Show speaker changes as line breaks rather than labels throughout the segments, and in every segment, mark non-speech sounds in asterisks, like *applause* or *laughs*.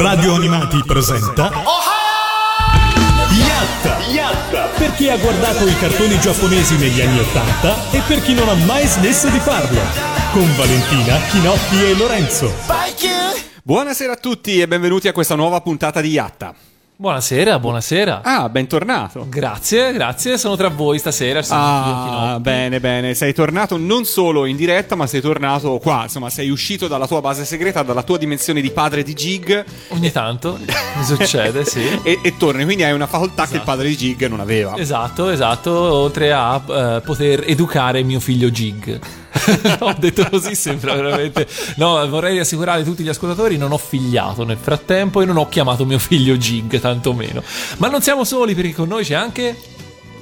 Radio Animati presenta Yatta! Yatta! Per chi ha guardato i cartoni giapponesi negli anni Ottanta e per chi non ha mai smesso di farlo. Con Valentina, Chinotti e Lorenzo.
Buonasera a tutti e benvenuti a questa nuova puntata di Yatta.
Buonasera, buonasera.
Ah, bentornato.
Grazie, grazie, sono tra voi stasera.
Ah, bene, bene. Sei tornato non solo in diretta, ma sei tornato qua. Insomma, sei uscito dalla tua base segreta, dalla tua dimensione di padre di Gig
Ogni tanto mi succede, sì. *laughs*
e, e torni. Quindi hai una facoltà che il
Esatto.
padre di Gig non aveva.
Esatto, esatto, oltre a eh, poter educare mio figlio Gig. *laughs* Ho detto così, sembra veramente. No, vorrei rassicurare tutti gli ascoltatori: non ho figliato nel frattempo e non ho chiamato mio figlio Gig, tantomeno. Ma non siamo soli perché con noi c'è anche.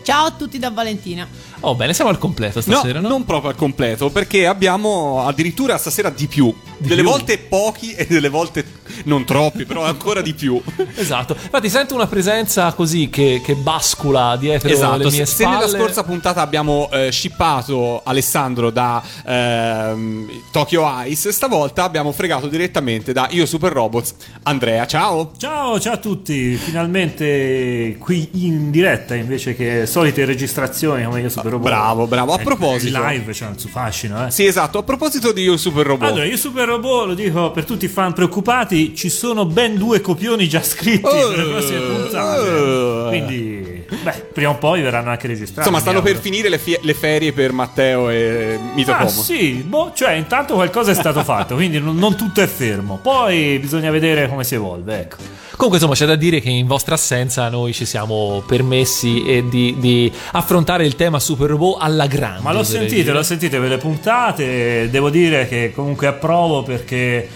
Ciao a tutti da Valentina.
Oh, bene, siamo al completo
No,
stasera, no?
non proprio al completo, perché abbiamo addirittura stasera di più. delle
più?
volte pochi e delle volte non troppi, però ancora di più. *laughs*
Esatto, infatti sento una presenza così che, che bascula dietro
Esatto,
le mie
se, se
spalle.
nella scorsa puntata abbiamo eh, shippato Alessandro da ehm, Tokyo Ice, stavolta abbiamo fregato direttamente da Io Super Robots Andrea. Ciao!
Ciao, ciao a tutti, finalmente qui in diretta invece che solite registrazioni come io Super Robot.
Bravo, bravo. A
Eh,
proposito-
il live c'è il suo fascino, eh.
Sì, esatto, a proposito di Io Super Robot.
Allora, io Super Robot lo dico per tutti i fan preoccupati, ci sono ben due copioni già scritti
Oh,
per le prossime puntate.
oh.
Quindi, beh, prima o poi verranno anche registrati.
Insomma, stanno per finire le, fie- le ferie per Matteo e Mito
Ah
Como.
sì, boh, cioè intanto qualcosa è stato fatto, quindi non, non tutto è fermo. Poi bisogna vedere come si evolve, ecco.
Comunque, insomma, c'è da dire che in vostra assenza noi ci siamo permessi di, di affrontare il tema Super Robot alla grande.
Ma lo sentite, lo sentite per le puntate, devo dire che comunque approvo perché,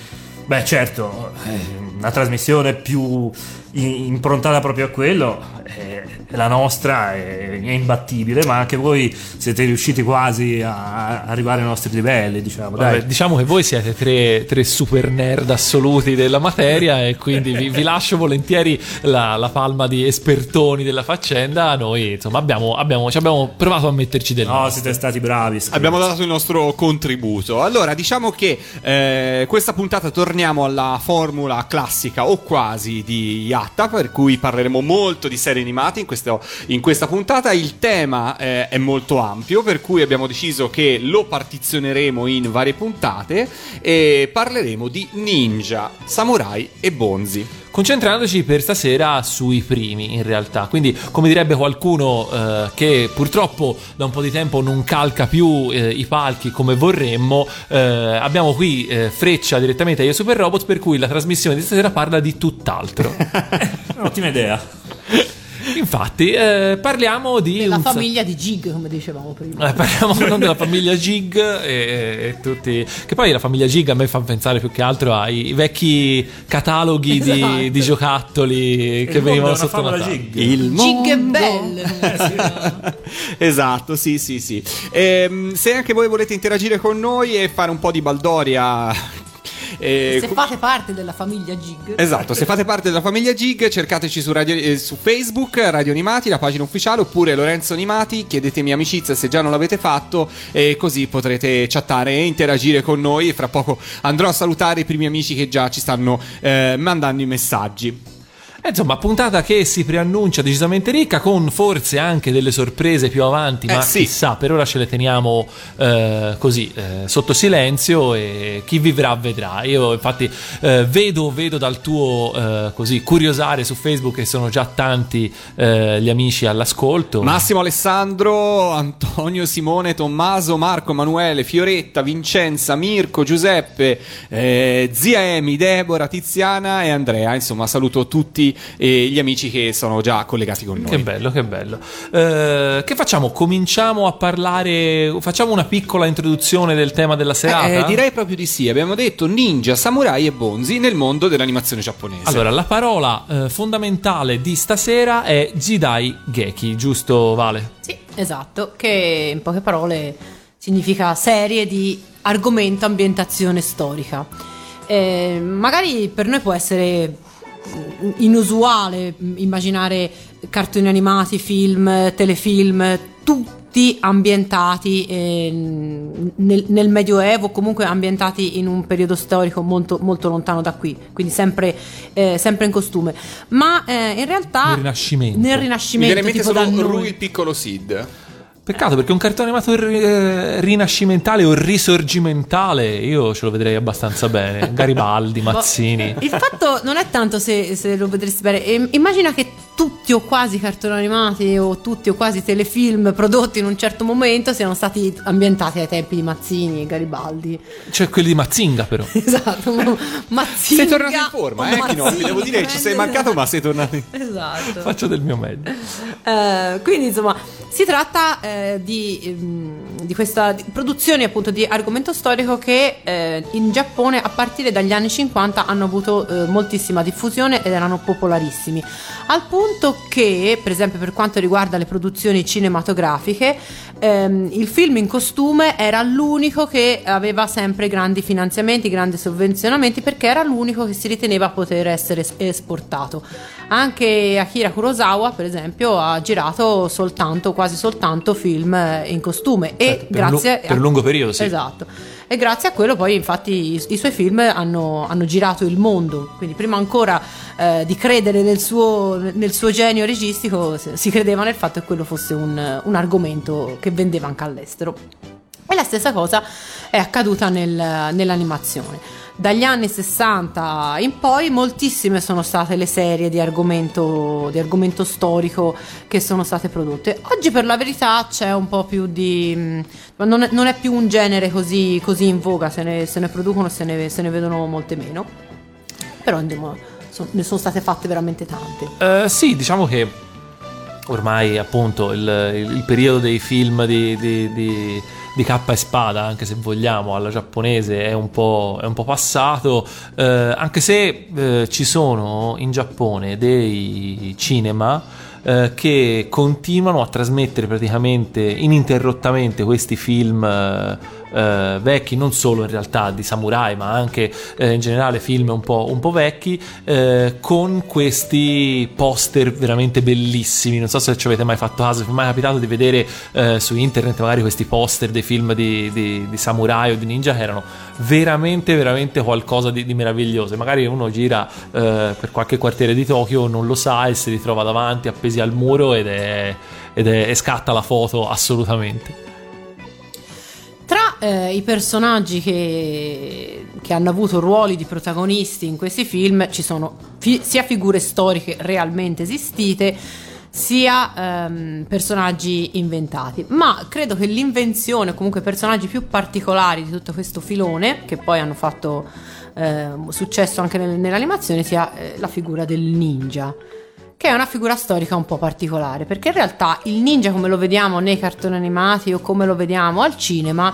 beh certo, eh, una trasmissione più improntata proprio a quello, eh, la nostra è, è imbattibile, ma anche voi siete riusciti quasi a arrivare ai nostri livelli, diciamo.
Vabbè,
Dai.
diciamo che voi siete tre, tre super nerd assoluti della materia e quindi vi, vi lascio volentieri la, la palma di espertoni della faccenda. Noi, insomma, abbiamo, abbiamo- ci abbiamo provato a metterci del
No,
nostro.
siete stati bravi. scherzo.
Abbiamo dato il nostro contributo. Allora, diciamo che eh, questa puntata torniamo alla formula classica o quasi di Yatta, per cui parleremo molto di serie animate in, questo- in questa puntata. Il tema eh, è molto ampio, per cui abbiamo deciso che lo partizioneremo in varie puntate e parleremo di ninja, samurai e bonzi.
Concentrandoci per stasera sui primi, in realtà. Quindi, come direbbe qualcuno eh, che purtroppo da un po' di tempo non calca più eh, i palchi come vorremmo, eh, abbiamo qui eh, freccia direttamente ai Super Robot, per cui la trasmissione di stasera parla di tutt'altro. *laughs*
Ottima idea. *laughs*
Infatti, eh, parliamo di
La
un
famiglia di Gig, come dicevamo prima.
Eh, parliamo non della famiglia Gig e, e tutti. Che poi la famiglia Gig a me fa pensare più che altro ai vecchi cataloghi di,
Esatto.
di giocattoli che
Il mondo
venivano
è
sotto Natale.
Gig.
Il
Gig e
mondo-
Bell. *laughs*
esatto, sì, sì, sì. Ehm, se anche voi volete interagire con noi e fare un po' di baldoria. Eh,
Se fate parte della famiglia Gig.
Esatto, se fate parte della famiglia Gig, cercateci su, radio- eh, su Facebook, Radio Animati, la pagina ufficiale, oppure Lorenzo Animati, chiedetemi amicizia se già non l'avete fatto, e così potrete chattare e interagire con noi. E fra poco andrò a salutare i primi amici che già ci stanno eh, mandando i messaggi.
Eh, Insomma, puntata che si preannuncia decisamente ricca, con forse anche delle sorprese più avanti,
Eh,
ma
sì.
chissà, per ora ce le teniamo eh, così eh, sotto silenzio e chi vivrà vedrà. Io infatti eh, vedo, vedo dal tuo eh, così curiosare su Facebook che sono già tanti gli amici all'ascolto.
Massimo Alessandro, Antonio, Simone, Tommaso, Marco, Emanuele, Fioretta, Vincenza, Mirko, Giuseppe, zia Emi, Deborah, Tiziana e Andrea. Insomma, saluto tutti eh, gli amici che sono già collegati con noi.
Che bello, che bello. Eh, che facciamo? Cominciamo a parlare. Facciamo una piccola introduzione del tema della serata?
Eh, direi proprio di sì. Abbiamo detto ninja, samurai e bonzi nel mondo dell'animazione giapponese.
Allora, la parola eh, fondamentale di stasera è Jidai Geki, giusto Vale?
Sì, esatto, che in poche parole significa serie di argomento ambientazione storica. Eh, magari per noi può essere inusuale mm, immaginare cartoni animati, film, telefilm, tu- tutti ambientati eh, nel, nel Medioevo, comunque ambientati in un periodo storico molto, molto lontano da qui, quindi sempre, eh, sempre in costume. Ma eh, in realtà
Nel Rinascimento.
nel
Mi
Rinascimento
viene in mente
tipo da
solo. Ru il piccolo Sid.
Peccato perché un cartone animato eh, rinascimentale o risorgimentale io ce lo vedrei abbastanza bene. Garibaldi, *laughs* Mazzini.
Il fatto non è tanto se, se lo vedresti bene, immagina che tutti o quasi cartoni animati o tutti o quasi telefilm prodotti in un certo momento siano stati ambientati ai tempi di Mazzini e Garibaldi.
C'è quelli di Mazzinga però. *laughs*
Esatto, ma- Mazzini.
Sei tornato in forma, eh, Chinoppi. Devo dire che ci sei mancato, ma sei tornato in
Esatto.
Faccio del mio meglio. *laughs*
Eh, quindi insomma si tratta eh, di, ehm, di questa produzione appunto di argomento storico che eh, in Giappone a partire dagli anni 50 hanno avuto eh, moltissima diffusione ed erano popolarissimi al punto che per esempio per quanto riguarda le produzioni cinematografiche ehm, il film in costume era l'unico che aveva sempre grandi finanziamenti grandi sovvenzionamenti perché era l'unico che si riteneva poter essere es- esportato anche Akira Kurosawa, per esempio, ha girato soltanto, quasi soltanto film eh, in costume. E
Certo, per
grazie
lu- per un lungo periodo, sì.
Esatto. E grazie a quello poi, infatti, i, i suoi film hanno, hanno girato il mondo. Quindi, prima ancora eh, di credere nel suo, nel suo genio registico, si credeva nel fatto che quello fosse un, un argomento che vendeva anche all'estero. E la stessa cosa è accaduta nel- nell'animazione. Dagli anni 60 in poi moltissime sono state le serie di argomento, di argomento storico che sono state prodotte. Oggi per la verità c'è un po' più di... mh, non è, non è più un genere così, così in voga, se ne, se ne producono, se ne, se ne vedono molte meno. Però insomma, so- ne sono state fatte veramente tante.
Eh, sì, diciamo che ormai appunto il, il- il periodo dei film di, di, di, di cappa e spada, anche se vogliamo, alla giapponese è un po', è un po' passato, eh, anche se eh, ci sono in Giappone dei cinema eh, che continuano a trasmettere praticamente ininterrottamente questi film eh, vecchi, non solo in realtà di samurai, ma anche eh, in generale film un po', un po' vecchi, eh, con questi poster veramente bellissimi. Non so se ci avete mai fatto caso, se vi è mai capitato di vedere eh, su internet magari questi poster dei film di, di- di samurai o di ninja che erano veramente, veramente qualcosa di, di meraviglioso. Magari uno gira eh, per qualche quartiere di Tokyo, non lo sa e si ritrova davanti appesi al muro ed è- ed è- e scatta la foto assolutamente.
Eh, i personaggi che, che hanno avuto ruoli di protagonisti in questi film ci sono fi- sia figure storiche realmente esistite, sia ehm, personaggi inventati. Ma credo che l'invenzione, o comunque personaggi più particolari di tutto questo filone, che poi hanno fatto ehm, successo anche nel- nell'animazione, sia eh, la figura del ninja che è una figura storica un po' particolare, perché in realtà il ninja come lo vediamo nei cartoni animati o come lo vediamo al cinema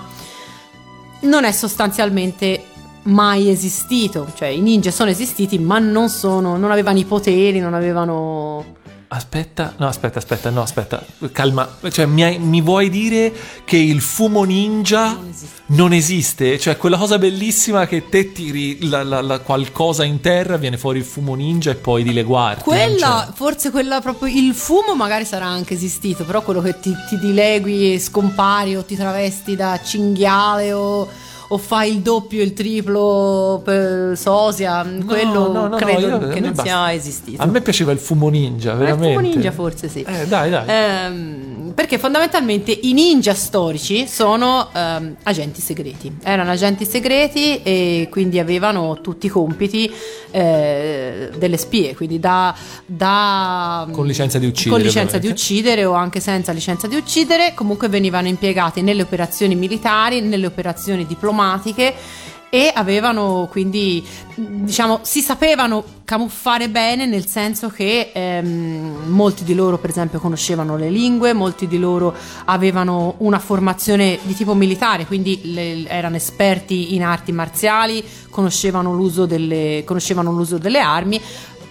non è sostanzialmente mai esistito, cioè i ninja sono esistiti ma non sono non avevano i poteri, non avevano
Aspetta, no, aspetta, aspetta, no, aspetta, calma. Cioè, mi, hai- mi vuoi dire che il fumo ninja
Non esiste.
non esiste? Cioè, quella cosa bellissima che te tiri la- la- la- qualcosa in terra, viene fuori il fumo ninja e poi dileguarti.
Quella,
c'è.
forse quella proprio il fumo magari sarà anche esistito, però quello che ti, ti dilegui e scompari o ti travesti da cinghiale o, o fai il doppio, il triplo per sosia, quello
no, no,
credo
io-
che non
basta.
sia esistito.
A me piaceva il fumo ninja,
Ma il
veramente.
fumo ninja forse sì.
Eh, dai, dai.
Ehm, perché fondamentalmente i ninja storici sono ehm, agenti segreti. Erano agenti segreti e quindi avevano tutti i compiti eh, delle spie, quindi da, da-
Con licenza di uccidere,
Con licenza di
ovviamente.
uccidere o anche senza licenza di uccidere, comunque venivano impiegati nelle operazioni militari, nelle operazioni diplomatiche e avevano quindi diciamo si sapevano camuffare bene nel senso che ehm, molti di loro per esempio conoscevano le lingue molti di loro avevano una formazione di tipo militare quindi le- erano esperti in arti marziali conoscevano l'uso delle, conoscevano l'uso delle armi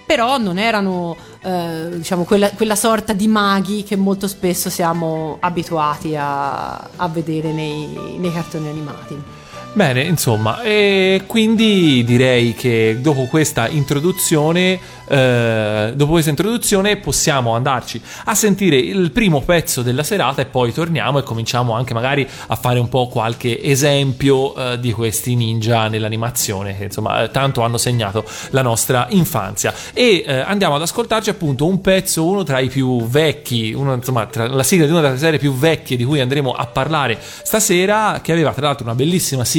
però non erano eh, diciamo quella, quella sorta di maghi che molto spesso siamo abituati a, a vedere nei, nei cartoni animati
Bene, insomma, e quindi direi che dopo questa introduzione, eh, dopo questa introduzione possiamo andarci a sentire il primo pezzo della serata e poi torniamo e cominciamo anche magari a fare un po' qualche esempio eh, di questi ninja nell'animazione che insomma eh, tanto hanno segnato la nostra infanzia. E eh, andiamo ad ascoltarci appunto un pezzo, uno tra i più vecchi, uno, insomma tra la sigla di una delle serie più vecchie di cui andremo a parlare stasera, che aveva tra l'altro una bellissima sigla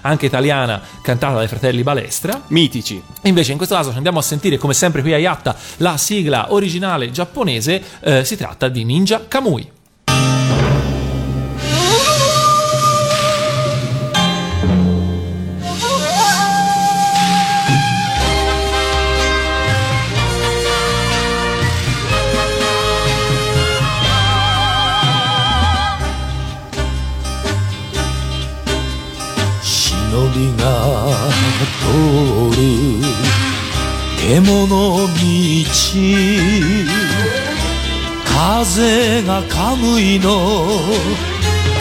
anche italiana cantata dai fratelli Balestra.
Mitici.
Invece in questo caso ci andiamo a sentire come sempre qui a Yatta la sigla originale giapponese, eh, si tratta di Ninja Kamui.
獣道風がカムイの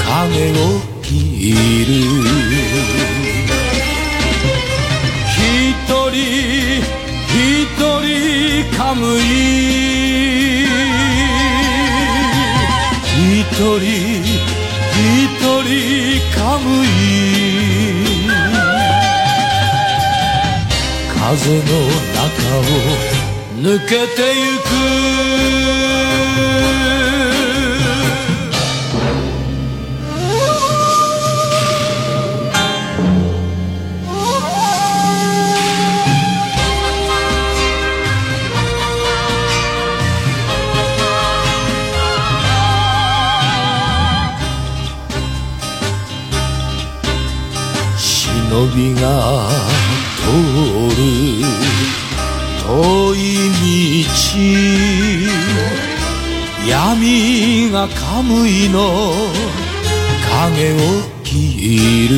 影を切る一人一人カムイ一人一人カムイ風の中を抜けてゆく。忍びが通る。遠い道闇がカムイの影を切る。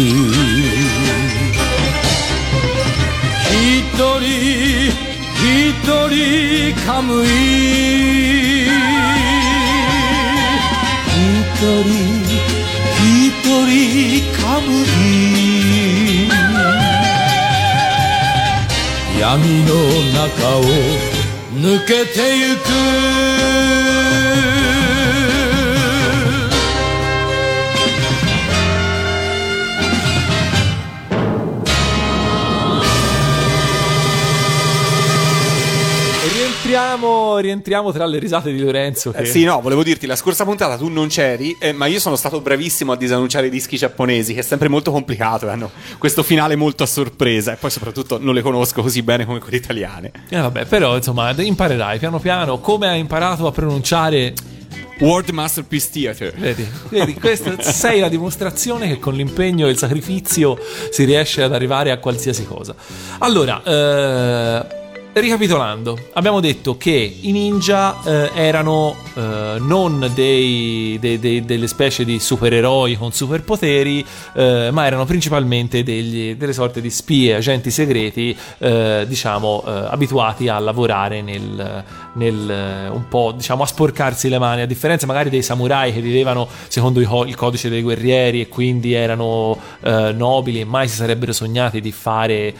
一人一人カムイ一人一人闇の中を抜けてゆく。
Rientriamo, rientriamo tra le risate di Lorenzo. Che...
Eh, sì, no, volevo dirti, la scorsa puntata tu non c'eri, eh, ma io sono stato bravissimo a disannunciare i dischi giapponesi, che è sempre molto complicato, hanno questo finale molto a sorpresa, e poi soprattutto non le conosco così bene come quelle italiane.
Eh, vabbè, però insomma imparerai piano piano come hai imparato a pronunciare
World Masterpiece Theater.
Vedi, vedi, questa sei la dimostrazione che con l'impegno e il sacrificio si riesce ad arrivare a qualsiasi cosa. Allora, eh, ricapitolando, abbiamo detto che i ninja eh, erano eh, non dei, dei- dei- delle specie di supereroi con superpoteri, eh, ma erano principalmente degli- delle sorte di spie, agenti segreti, eh, diciamo, eh, abituati a lavorare nel, nel, eh, un po', diciamo, a sporcarsi le mani, a differenza magari dei samurai che vivevano secondo il codice dei guerrieri e quindi erano nobili e mai si sarebbero sognati di fare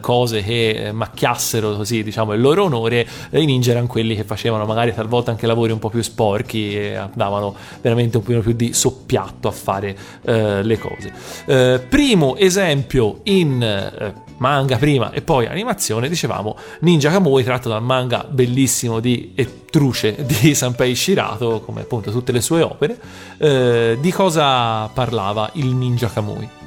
cose che macchiassero così, diciamo, il loro onore, eh, i ninja erano quelli che facevano magari talvolta anche lavori un po' più sporchi e davano veramente un po' più di soppiatto a fare eh, le cose. Eh, primo esempio in eh, manga prima e poi animazione, dicevamo Ninja Kamui tratto dal manga bellissimo di e truce di *laughs* Sanpei Shirato, come appunto tutte le sue opere. Eh, di cosa parlava il Ninja Kamui?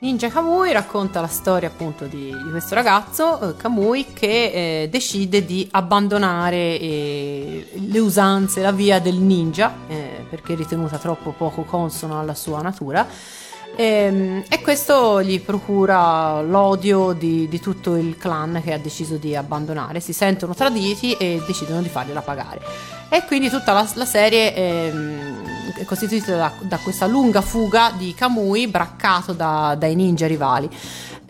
Ninja Kamui racconta la storia appunto di, di questo ragazzo, eh, Kamui, che eh, decide di abbandonare eh, le usanze, la via del ninja, eh, perché è ritenuta troppo poco consona alla sua natura. Ehm, E, questo gli procura l'odio di, di tutto il clan che ha deciso di abbandonare. Si sentono traditi e decidono di fargliela pagare. E quindi tutta la, la serie ehm, è costituita da, da questa lunga fuga di Kamui braccato da- dai ninja rivali.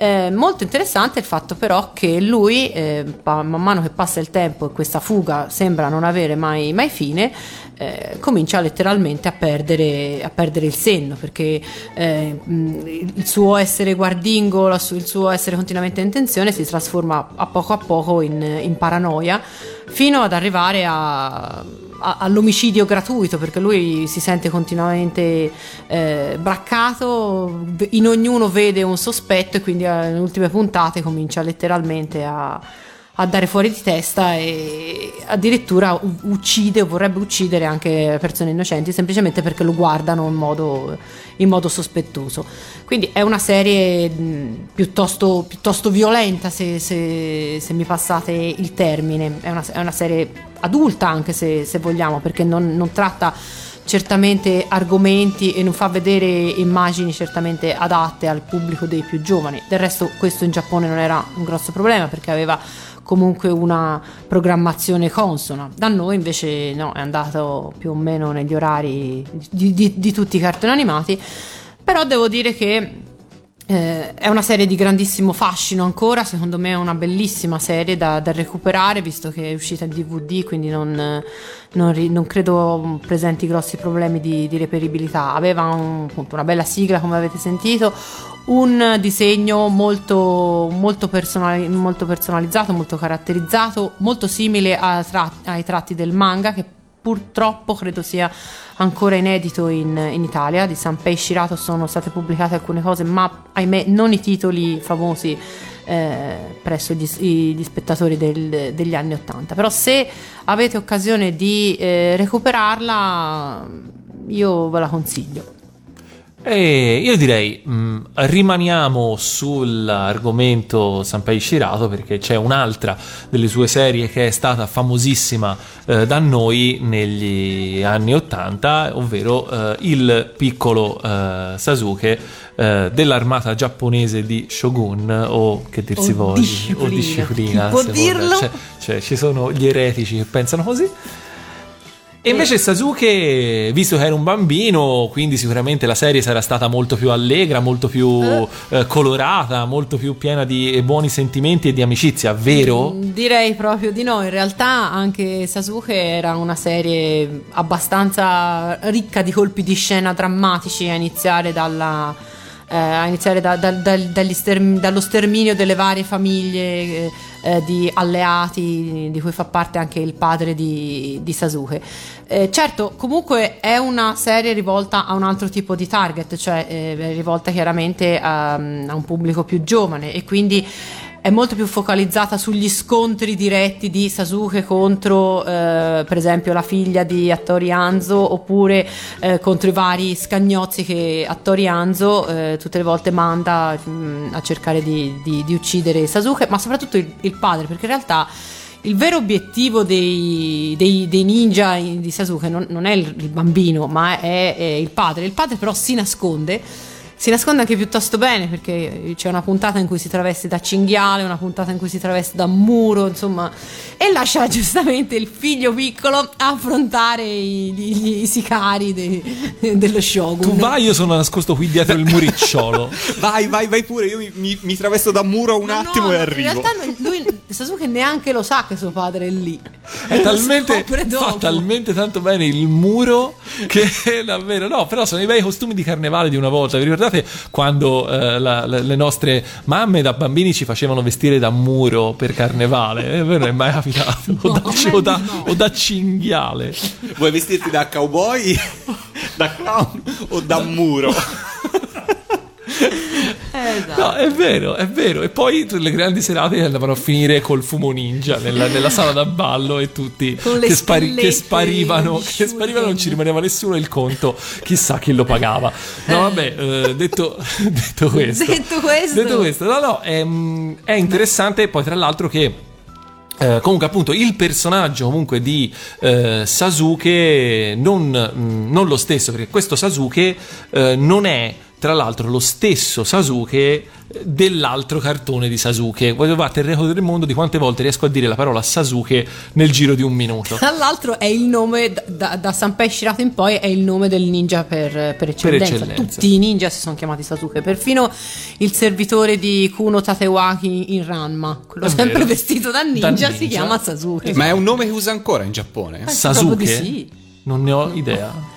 Eh, molto interessante il fatto però che lui, eh, man mano che passa il tempo e questa fuga sembra non avere mai, mai fine, eh, comincia letteralmente a perdere, a perdere il senno perché eh, il suo essere guardingo, il suo essere continuamente in tensione si trasforma a poco a poco in, in paranoia fino ad arrivare a- all'omicidio gratuito perché lui si sente continuamente eh, braccato, in ognuno vede un sospetto e quindi eh, nelle ultime puntate comincia letteralmente a, dare fuori di testa e addirittura uccide o vorrebbe uccidere anche persone innocenti semplicemente perché lo guardano in modo, in modo sospettoso. Quindi è una serie piuttosto, piuttosto violenta se, se- se mi passate il termine, è una, è una serie adulta anche se, se vogliamo perché non, non tratta certamente argomenti e non fa vedere immagini certamente adatte al pubblico dei più giovani. Del resto questo in Giappone non era un grosso problema perché aveva comunque una programmazione consona. Da noi invece no, è andato più o meno negli orari di, di- di tutti i cartoni animati, però devo dire che eh, è una serie di grandissimo fascino ancora, secondo me è una bellissima serie da, da recuperare visto che è uscita in DVD, quindi non, non ri- non credo presenti grossi problemi di, di reperibilità. Aveva un- appunto, una bella sigla come avete sentito, un disegno molto, molto, personali- molto personalizzato, molto caratterizzato, molto simile tra- ai tratti del manga che purtroppo credo sia ancora inedito in, in Italia. Di Sanpei Shirato sono state pubblicate alcune cose, ma ahimè non i titoli famosi eh, presso gli, gli spettatori del- degli anni Ottanta. Però se avete occasione di eh, recuperarla, io ve la consiglio.
E io direi mh, rimaniamo sull'argomento Sanpei Shirato perché c'è un'altra delle sue serie che è stata famosissima eh, da noi negli anni 80, ovvero eh, il piccolo eh, Sasuke eh, dell'armata giapponese di Shogun o che dir si
O
voglia o disciplina
può dirlo?
Cioè, cioè, ci sono gli eretici che pensano così. E invece Sasuke, visto che era un bambino, quindi sicuramente la serie sarà stata molto più allegra, molto più eh, colorata, molto più piena di buoni sentimenti e di amicizia, vero?
Mm, Direi proprio di no, in realtà anche Sasuke era una serie abbastanza ricca di colpi di scena drammatici a iniziare dalla... eh, a iniziare da- dal- dagli sterm- dallo sterminio delle varie famiglie eh, di alleati di cui fa parte anche il padre di, di Sasuke. Eh, certo, comunque è una serie rivolta a un altro tipo di target, cioè eh, rivolta chiaramente a, a un pubblico più giovane e quindi è molto più focalizzata sugli scontri diretti di Sasuke contro eh, per esempio la figlia di Hattori Hanzo oppure eh, contro i vari scagnozzi che Hattori Hanzo eh, tutte le volte manda mh, a cercare di, di- di uccidere Sasuke ma soprattutto il, il padre perché in realtà il vero obiettivo dei, dei- dei ninja in- di Sasuke non, non è il bambino, ma è, è il padre. Il padre però si nasconde. Si nasconde anche piuttosto bene perché c'è una puntata in cui si traveste da cinghiale, una puntata in cui si traveste da muro, insomma, e lascia *laughs* giustamente il figlio piccolo affrontare i, gli- i sicari de- dello shogun.
Tu vai, io sono nascosto qui dietro il muricciolo. *laughs*
Vai, vai, vai pure. Io mi, mi, mi travesto da muro un
Ma
attimo
no,
e
no,
arrivo.
In realtà lui, Sasuke neanche lo sa che suo padre è lì.
È *laughs* talmente, fa talmente tanto bene il muro che davvero no, però sono i bei costumi di carnevale di una volta. Vi ricordate quando eh, la- la- le nostre mamme da bambini ci facevano vestire da muro per carnevale? È vero, non è mai capitato. o, da,
No,
o da-
no.
o da cinghiale.
Vuoi vestirti da cowboy, da clown o da muro? *laughs*
Eh, esatto.
No, è vero, è vero. E poi le grandi serate andavano a finire col fumo ninja nella, nella sala da ballo e tutti *laughs* che, spari- che sparivano, che sparivano, non ci rimaneva nessuno il conto, chissà chi lo pagava. No, vabbè, eh, detto, *laughs* detto questo.
Detto questo.
Detto questo, no, no, è, è interessante poi tra l'altro che eh, comunque appunto il personaggio comunque di eh, Sasuke non, mh, non lo stesso perché questo Sasuke eh, non è tra l'altro lo stesso Sasuke dell'altro cartone di Sasuke. Voglio battere il record del mondo di quante volte riesco a dire la parola Sasuke nel giro di un minuto.
Tra l'altro è il nome, da, da, Sanpei Shirato in poi, è il nome del ninja per, per eccellenza.
eccellenza.
Tutti i ninja si sono chiamati Sasuke, perfino il servitore di Kuno Tatewaki in Ranma, quello
È
sempre
vero.
vestito da ninja,
Da
si
ninja.
chiama Sasuke.
Ma è un nome che usa ancora in Giappone?
Eh,
Sasuke?
sì.
Non ne ho idea.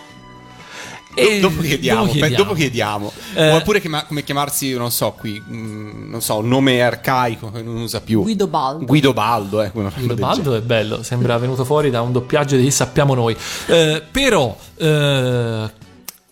E
dopo chiediamo,
dopo chiediamo.
dopo chiediamo.
Eh,
Oppure chiama- come chiamarsi, non so, qui, mm, non so, un nome arcaico che non usa più.
Guido Baldo.
Guido Baldo, roba
Guido Baldo è bello, sembra venuto fuori da un doppiaggio di sappiamo noi. Eh, però, eh,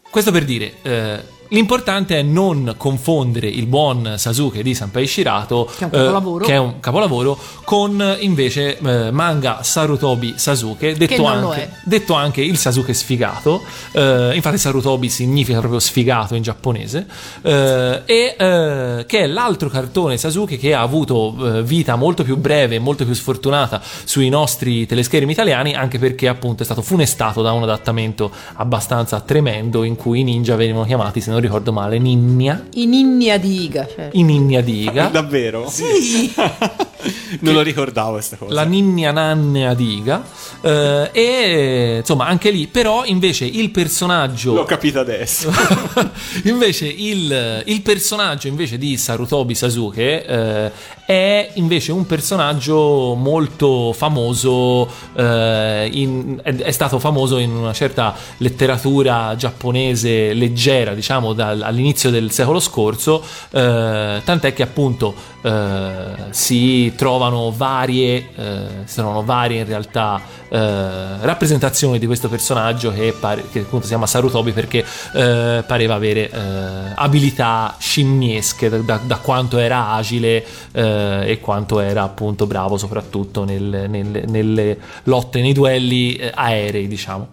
questo per dire, eh, l'importante è non confondere il buon Sasuke di Sanpei Shirato,
Che è un capolavoro.
eh, è un capolavoro, con eh, invece eh, manga Sarutobi Sasuke, detto anche, detto anche il Sasuke sfigato. Eh, infatti, Sarutobi significa proprio sfigato in giapponese. eh, e eh, che è l'altro cartone Sasuke che ha avuto vita molto più breve e molto più sfortunata sui nostri teleschermi italiani, anche perché appunto è stato funestato da un adattamento abbastanza tremendo in cui i ninja venivano chiamati, se non ricordo male, ninja.
I ninja di Iga. Cioè.
I ninja di Iga. *laughs*
Davvero?
Sì. *laughs*
non lo ricordavo questa cosa.
la ninja nannea di Iga eh, e insomma anche lì però invece il personaggio
L'ho capito adesso. *laughs*
invece il, il personaggio invece di Sarutobi Sasuke eh, è invece un personaggio molto famoso eh, in- è, è stato famoso in una certa letteratura giapponese leggera diciamo dal- all'inizio del secolo scorso eh, tant'è che appunto eh, si trovano varie eh, si trovano varie in realtà eh, rappresentazioni di questo personaggio che, pare- che appunto si chiama Sarutobi perché eh, pareva avere abilità scimmiesche da, da- quanto era agile e quanto era appunto bravo soprattutto nel- nel- nelle lotte, nei duelli aerei diciamo.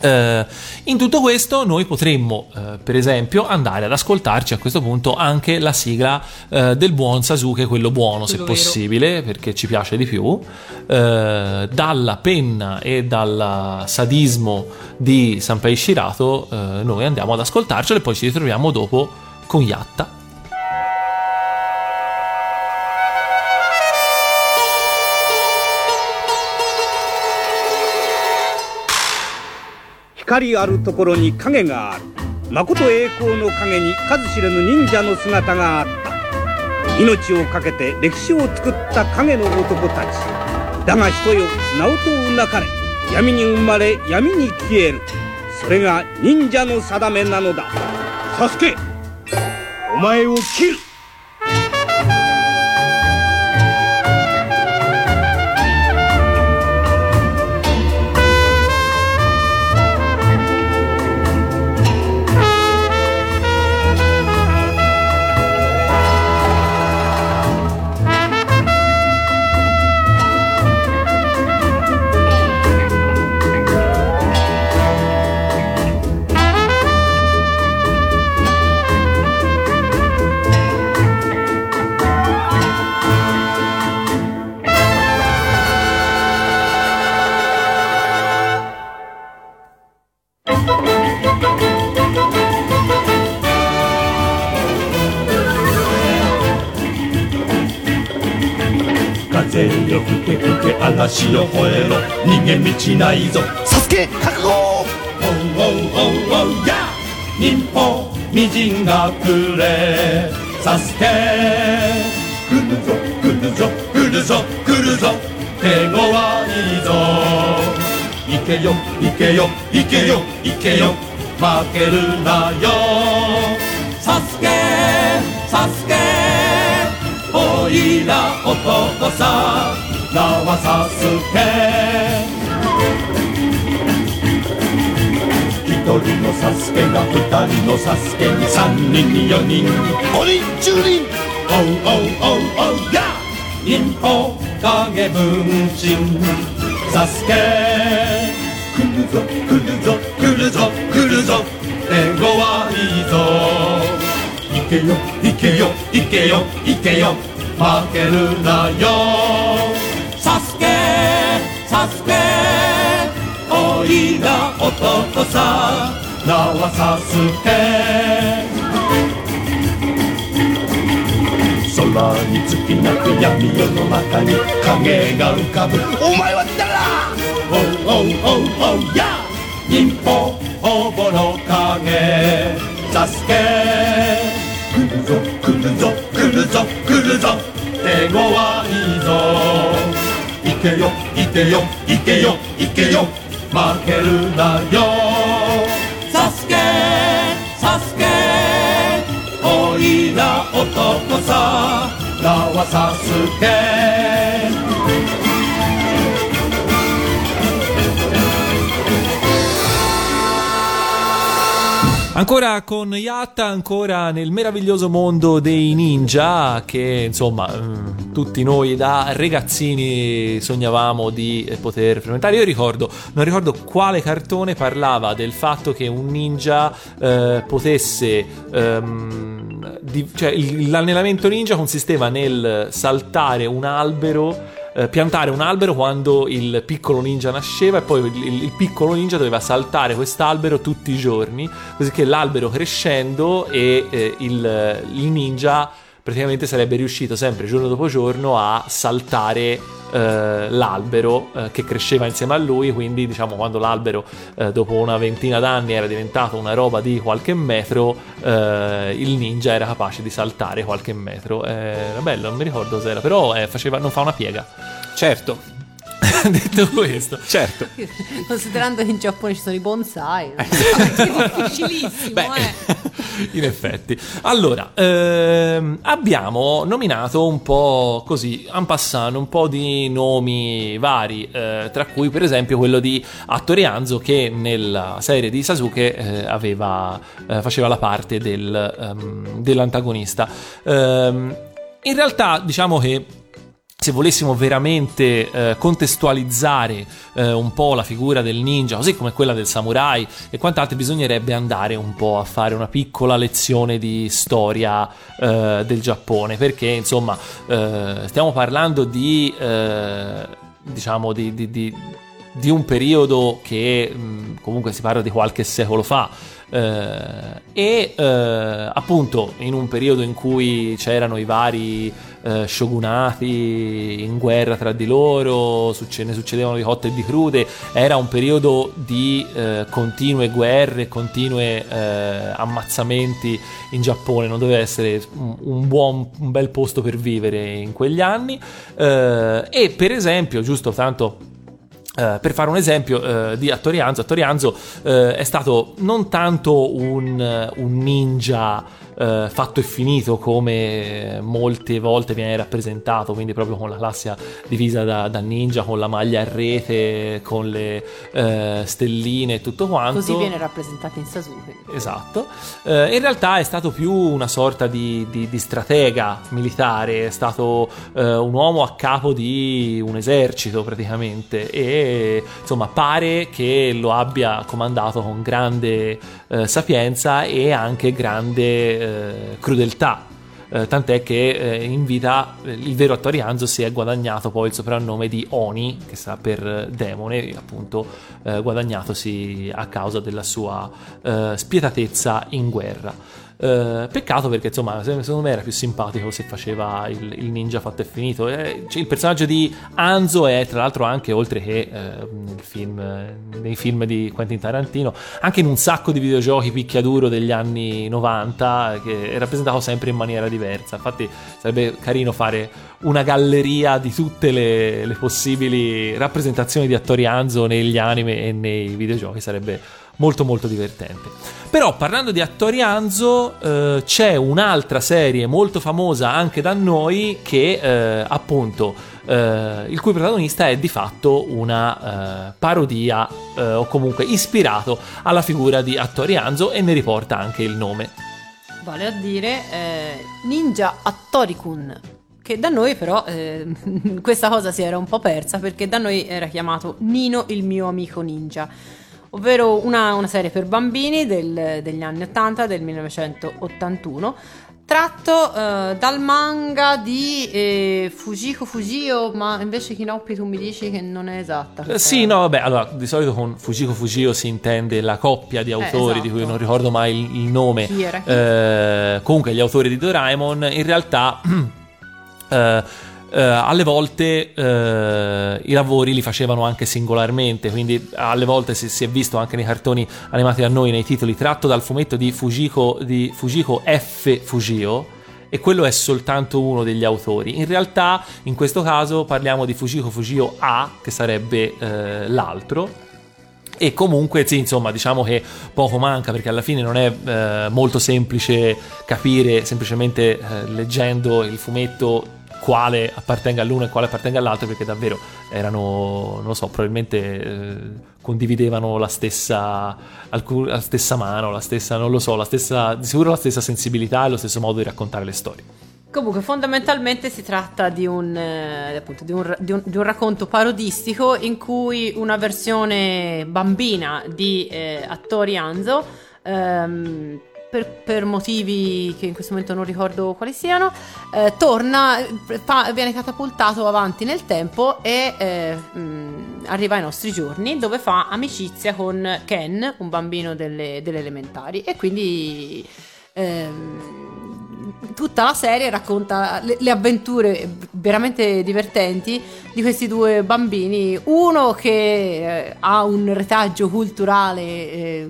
Eh, in tutto questo noi potremmo eh, per esempio andare ad ascoltarci a questo punto anche la sigla eh, del buon Sasuke, quello buono se
Quello vero.
possibile perché ci piace di più Eh, dalla penna e dal sadismo di Sanpei Shirato eh, noi andiamo ad ascoltarcelo e poi ci ritroviamo dopo con Yatta
光あるところに影がある。誠栄光の影に数知れぬ忍者の姿があった。命を懸けて歴史を作った影の男たち。だが人よ名を問うなかれ。闇に生まれ闇に消える。それが忍者の定めなのだ。サスケお前を切る。
風よ吹け吹け嵐よ吠えろ逃げ道ないぞ。サスケ覚悟。おうおうおうおうや！日本みじんがくれ。サスケ。来るぞ来るぞ来るぞ来るぞ。手強いぞ。行けよ行けよ行けよ行けよ。負けるなよ。サスケサスケ。おいら男さ名はサスケ一人のサスケが二人のサスケに三人に四人。五人十人。おうおうおうおう。や忍法影分身。サスケ。来るぞ来るぞ来るぞ来るぞ。手強いぞ。行けよ行けよ行けよ行けよ。負けるなよ。おいらおいら男さ縄さすけ空につきなく闇夜の中に影が浮かぶ。お前は誰だ？おうおうおうおうや。忍法おぼろ影。サスケ。来るぞ来るぞ来るぞ来るぞ。手わいぞ。けよいけよいけよいけよ。負けるなよ。サスケサスケ。おいら男さ名はサスケ。
Ancora con Yatta, ancora nel meraviglioso mondo dei ninja che insomma mm, tutti noi da ragazzini sognavamo di eh, poter frequentare. Io ricordo, non ricordo quale cartone parlava del fatto che un ninja eh, potesse... ehm, di- cioè l'allenamento ninja consisteva nel saltare un albero eh, piantare un albero quando il piccolo ninja nasceva e poi il, il- piccolo ninja doveva saltare quest'albero tutti i giorni, così che l'albero crescendo e eh, il, il ninja praticamente sarebbe riuscito sempre giorno dopo giorno a saltare eh, l'albero eh, che cresceva insieme a lui, quindi diciamo quando l'albero eh, dopo una ventina d'anni era diventato una roba di qualche metro, il ninja era capace di saltare qualche metro. Era bello, non mi ricordo cos'era, però faceva, non fa una piega.
Certo, *laughs*
Detto questo,
certo. *laughs*
Considerando che in Giappone ci sono i bonsai, è *laughs* difficilissimo,
Beh,
eh.
in effetti. Allora, ehm, abbiamo nominato un po' così, en passant, un po' di nomi vari, eh, tra cui per esempio quello di Hattori Hanzo che nella serie di Sasuke eh, aveva, eh, faceva la parte del, ehm, dell'antagonista. Ehm, in realtà diciamo che se volessimo veramente eh, contestualizzare eh, un po' la figura del ninja, così come quella del samurai e quant'altro, bisognerebbe andare un po' a fare una piccola lezione di storia eh, del Giappone, perché insomma eh, stiamo parlando di, eh, diciamo, di, di- di- un periodo che mh, comunque si parla di qualche secolo fa. Eh, e eh, appunto in un periodo in cui c'erano i vari eh, shogunati in guerra tra di loro, ne succedevano di cotte e di crude, era un periodo di eh, continue guerre, continue eh, ammazzamenti in Giappone, non doveva essere un, un buon, un bel posto per vivere in quegli anni. Eh, e per esempio, giusto tanto eh, per fare un esempio eh, di Attorianzo, Attorianzo eh, è stato non tanto un, un ninja eh, fatto e finito come molte volte viene rappresentato, quindi proprio con la classe divisa da, da ninja, con la maglia a rete, con le eh, stelline e tutto quanto.
Così viene rappresentato in Sasuke.
Esatto, Eh, in realtà è stato più una sorta di, di- di stratega militare, è stato eh, un uomo a capo di un esercito praticamente e insomma pare che lo abbia comandato con grande eh, sapienza e anche grande eh, crudeltà. Eh, tant'è che eh, in vita eh, il vero attore Hanzo si è guadagnato poi il soprannome di Oni, che sta per eh, demone, appunto eh, guadagnatosi a causa della sua spietatezza in guerra. Eh, peccato perché insomma se- secondo me era più simpatico se faceva il, il ninja fatto e finito. Eh, cioè, il personaggio di Hanzo è tra l'altro anche oltre che eh, film, nei film di Quentin Tarantino anche in un sacco di videogiochi picchiaduro degli anni 90 eh, che è rappresentato sempre in maniera diversa. Infatti sarebbe carino fare una galleria di tutte le, le possibili rappresentazioni di attori Hanzo negli anime e nei videogiochi sarebbe molto molto divertente. Però parlando di attori Hanzo eh, c'è un'altra serie molto famosa anche da noi che eh, appunto eh, il cui protagonista è di fatto una eh, parodia eh, o comunque ispirato alla figura di attori Hanzo e ne riporta anche il nome.
Vale a dire eh, Ninja Attorikun. Che da noi però eh, *laughs* questa cosa si era un po' persa perché da noi era chiamato Nino il mio amico ninja, ovvero una, una serie per bambini del- degli anni 80, del 1981, tratto eh, dal manga di eh, Fujiko Fujio, ma invece Kinoppi tu mi dici che non è esatta.
Eh, Sì, no, vabbè, allora di solito con Fujiko Fujio si intende la coppia di autori di cui
esatto.
non ricordo mai il, il nome.
Chi era chi?
Eh, comunque gli autori di Doraemon in realtà *clears throat* eh, alle volte eh, i lavori li facevano anche singolarmente, quindi alle volte si, si è visto anche nei cartoni animati da noi, nei titoli, tratto dal fumetto di Fujiko, di Fujiko F. Fujio, e quello è soltanto uno degli autori. In realtà, in questo caso, parliamo di Fujiko Fujio A, che sarebbe eh, l'altro. E comunque, sì, insomma, diciamo che poco manca perché alla fine non è eh, molto semplice capire semplicemente eh, leggendo il fumetto quale appartenga all'uno e quale appartenga all'altro perché davvero erano, non lo so, probabilmente eh, condividevano la stessa, alcun- la stessa mano, la stessa, non lo so, la stessa, di sicuro la stessa sensibilità e lo stesso modo di raccontare le storie.
Comunque, fondamentalmente si tratta di un, eh, appunto, di, un, di, un, di un, racconto parodistico in cui una versione bambina di eh, attori Anzo ehm, per, per, motivi che in questo momento non ricordo quali siano, eh, torna, fa, viene catapultato avanti nel tempo e eh, mh, arriva ai nostri giorni dove fa amicizia con Ken, un bambino delle, delle elementari e quindi... Ehm, tutta la serie racconta le, le, avventure veramente divertenti di questi due bambini. Uno che eh, ha un retaggio culturale eh,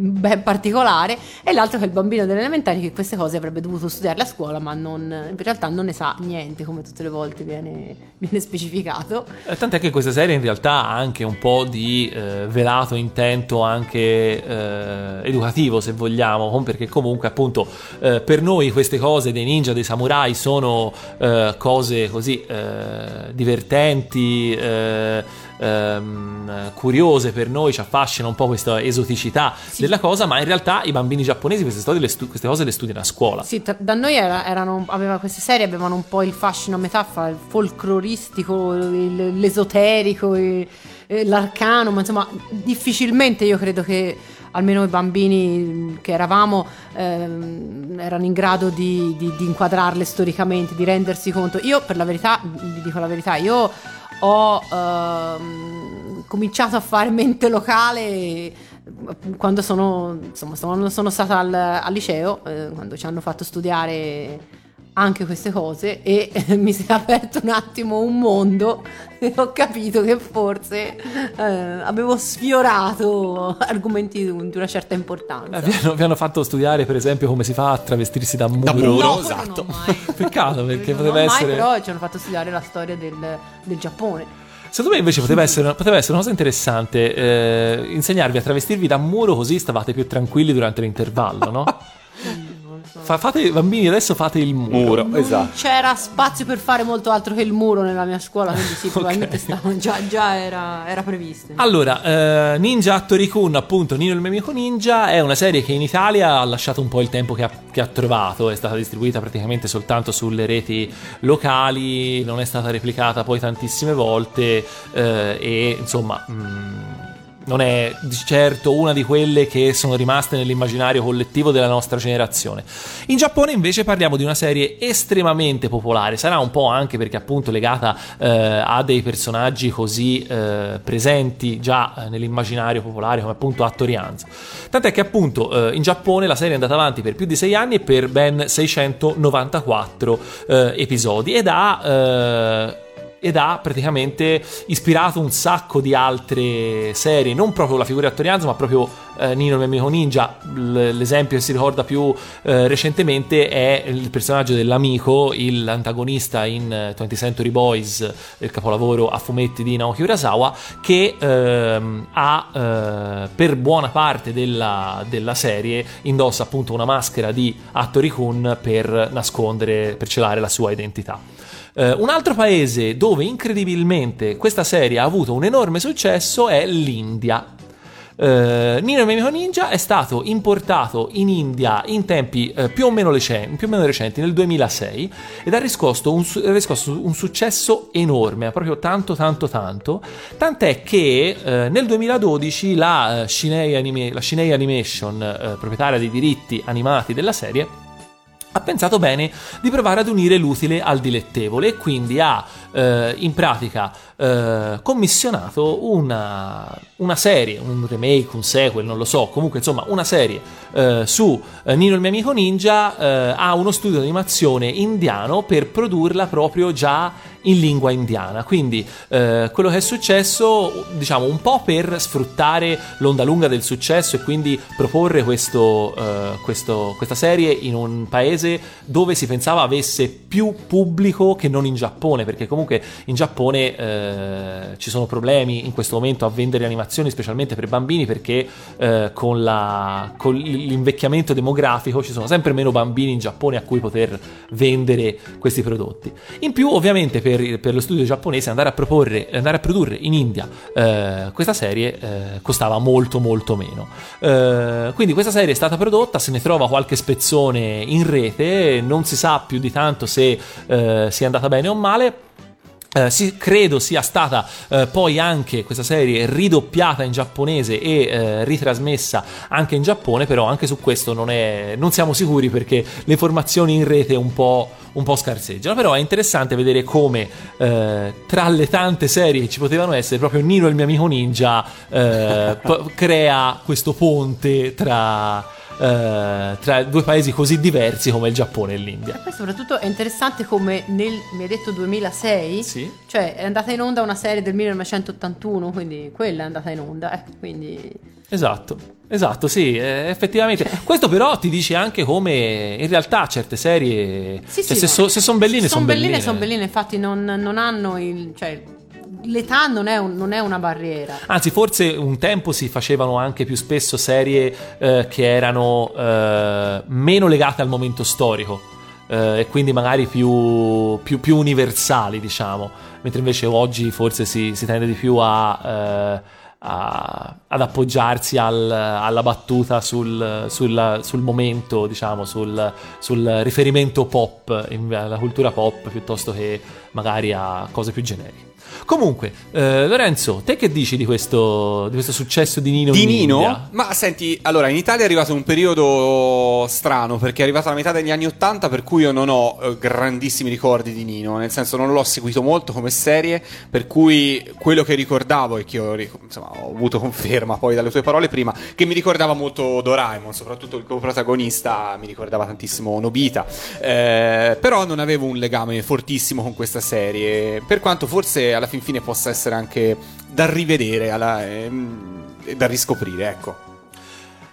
ben particolare e l'altro che è il bambino delle elementari che queste cose avrebbe dovuto studiarle a scuola ma non, in realtà non ne sa niente come tutte le volte viene, viene specificato.
Eh, tant'è che questa serie in realtà ha anche un po' di eh, velato intento anche eh, educativo se vogliamo perché comunque appunto eh, per noi queste cose dei ninja dei samurai sono eh, cose così eh, divertenti ehm, curiose per noi, ci affascina un po' questa esoticità sì. della cosa, ma in realtà i bambini giapponesi queste, stu- queste cose le studiano a scuola.
Sì, t- da noi era, erano, aveva queste serie avevano un po' il fascino a metà fra il folcloristico, il, l'esoterico, il, l'arcano, ma insomma difficilmente io credo che almeno i bambini che eravamo ehm, erano in grado di, di, di, inquadrarle storicamente, di rendersi conto. Io per la verità, vi dico la verità, io ho ehm, cominciato a fare mente locale quando sono, insomma, sono stata al, al liceo, eh, quando ci hanno fatto studiare anche queste cose e *laughs* mi si è aperto un attimo un mondo e ho capito che forse eh, avevo sfiorato argomenti di una certa importanza.
Eh, vi, hanno, vi, hanno, fatto studiare per esempio come si fa a travestirsi da muro. Da
muro, no, esatto. *laughs*
Peccato perché non poteva essere...
Mai, però ci hanno fatto studiare la storia del, del Giappone.
Secondo me invece poteva essere, poteva essere una cosa interessante eh, insegnarvi a travestirvi da muro così stavate più tranquilli durante l'intervallo, no? *laughs* Fa, fate, bambini, adesso fate il muro.
muro esatto.
C'era spazio per fare molto altro che il muro nella mia scuola, quindi sì, *laughs* probabilmente okay. stava, già, già era, era, previsto.
Allora, eh, Ninja Hattori-kun, appunto, Nino il mio amico ninja, è una serie che in Italia ha lasciato un po' il tempo che ha, che ha trovato, è stata distribuita praticamente soltanto sulle reti locali, non è stata replicata poi tantissime volte eh, e insomma... Mh, mm, non è di certo una di quelle che sono rimaste nell'immaginario collettivo della nostra generazione. In Giappone invece parliamo di una serie estremamente popolare, sarà un po' anche perché appunto legata eh, a dei personaggi così eh, presenti già eh, nell'immaginario popolare come appunto Hattorianzo. Tant'è che appunto eh, in Giappone la serie è andata avanti per più di sei anni e per ben 694 eh, episodi ed ha eh, ed ha praticamente ispirato un sacco di altre serie, non proprio la figura di Attorianzo, ma proprio eh, Nino il mio ninja. L'esempio che si ricorda più eh, recentemente è il personaggio dell'amico, l'antagonista in 20th Century Boys, il capolavoro a fumetti di Naoki Urasawa, che ehm, ha eh, per buona parte della, della, serie indossa appunto una maschera di Hattori Kun per nascondere, per celare la sua identità. Uh, un altro paese dove incredibilmente questa serie ha avuto un enorme successo è l'India. Uh, Nino Mimico Ninja è stato importato in India in tempi uh, più, o recenti, più, o meno recenti, nel 2006, ed ha riscosso un, riscosso un successo enorme, proprio tanto, tanto, tanto. Tant'è che uh, nel 2012 la Shinei, Anima- la Shinei Animation, proprietaria dei diritti animati della serie, ha pensato bene di provare ad unire l'utile al dilettevole e quindi ha eh, in pratica eh, commissionato una, una serie, un remake, un sequel, non lo so, comunque insomma una serie eh, su eh, Nino il mio amico ninja eh, a uno studio di animazione indiano per produrla proprio già in lingua indiana. Quindi eh, quello che è successo, diciamo, un po' per sfruttare l'onda lunga del successo e quindi proporre questo, eh, questo- questa serie in un paese dove si pensava avesse più pubblico che non in Giappone, perché comunque in Giappone eh, ci sono problemi in questo momento a vendere animazioni, specialmente per bambini, perché eh, con, la- con l'invecchiamento demografico ci sono sempre meno bambini in Giappone a cui poter vendere questi prodotti. In più, ovviamente, per, per lo studio giapponese andare a proporre, andare a produrre in India eh, questa serie eh, costava molto molto meno. Eh, quindi questa serie è stata prodotta, se ne trova qualche spezzone in rete, non si sa più di tanto se eh, sia andata bene o male. Eh, sì, credo sia stata eh, poi anche questa serie ridoppiata in giapponese e eh, ritrasmessa anche in Giappone, però anche su questo non, è- non siamo sicuri perché le informazioni in rete un po', un po' scarseggiano. Però è interessante vedere come tra le tante serie che ci potevano essere, proprio Nino il mio amico ninja *laughs* p- crea questo ponte tra, eh, tra due paesi così diversi come il Giappone e l'India.
Poi soprattutto è interessante come nel, mi hai detto 2006,
Sì.
cioè è andata in onda una serie del 1981, quindi quella è andata in onda, eh, quindi...
Esatto, esatto, sì, eh, effettivamente. Questo però ti dice anche come in realtà certe serie,
Sì,
cioè,
sì,
se,
no.
so- se sono belline, sono
Son
belline.
belline, son belline, infatti non, non hanno il... Cioè, l'età non è, un- non è una barriera.
Anzi, forse un tempo si facevano anche più spesso serie eh, che erano eh, meno legate al momento storico. eh, e quindi magari più, più- più universali, diciamo. Mentre invece oggi forse si, si tende di più a, eh, a- ad appoggiarsi al- alla battuta sul, sul- sul momento, diciamo, sul, sul riferimento pop, alla cultura pop, piuttosto che magari a cose più generiche. Comunque, eh, Lorenzo, te che dici di questo, di questo successo di Nino?
Di
in
Nino?
India?
Ma senti, allora in Italia è arrivato un periodo strano perché è arrivata la metà degli anni Ottanta per cui io non ho eh, grandissimi ricordi di Nino, nel senso non l'ho seguito molto come serie, per cui quello che ricordavo e che ho, insomma, ho avuto conferma poi dalle tue parole prima, che mi ricordava molto Doraemon, soprattutto il coprotagonista mi ricordava tantissimo Nobita, eh, però non avevo un legame fortissimo con questa serie, per quanto forse alla fin fine possa essere anche da rivedere alla- ehm, e da riscoprire, ecco.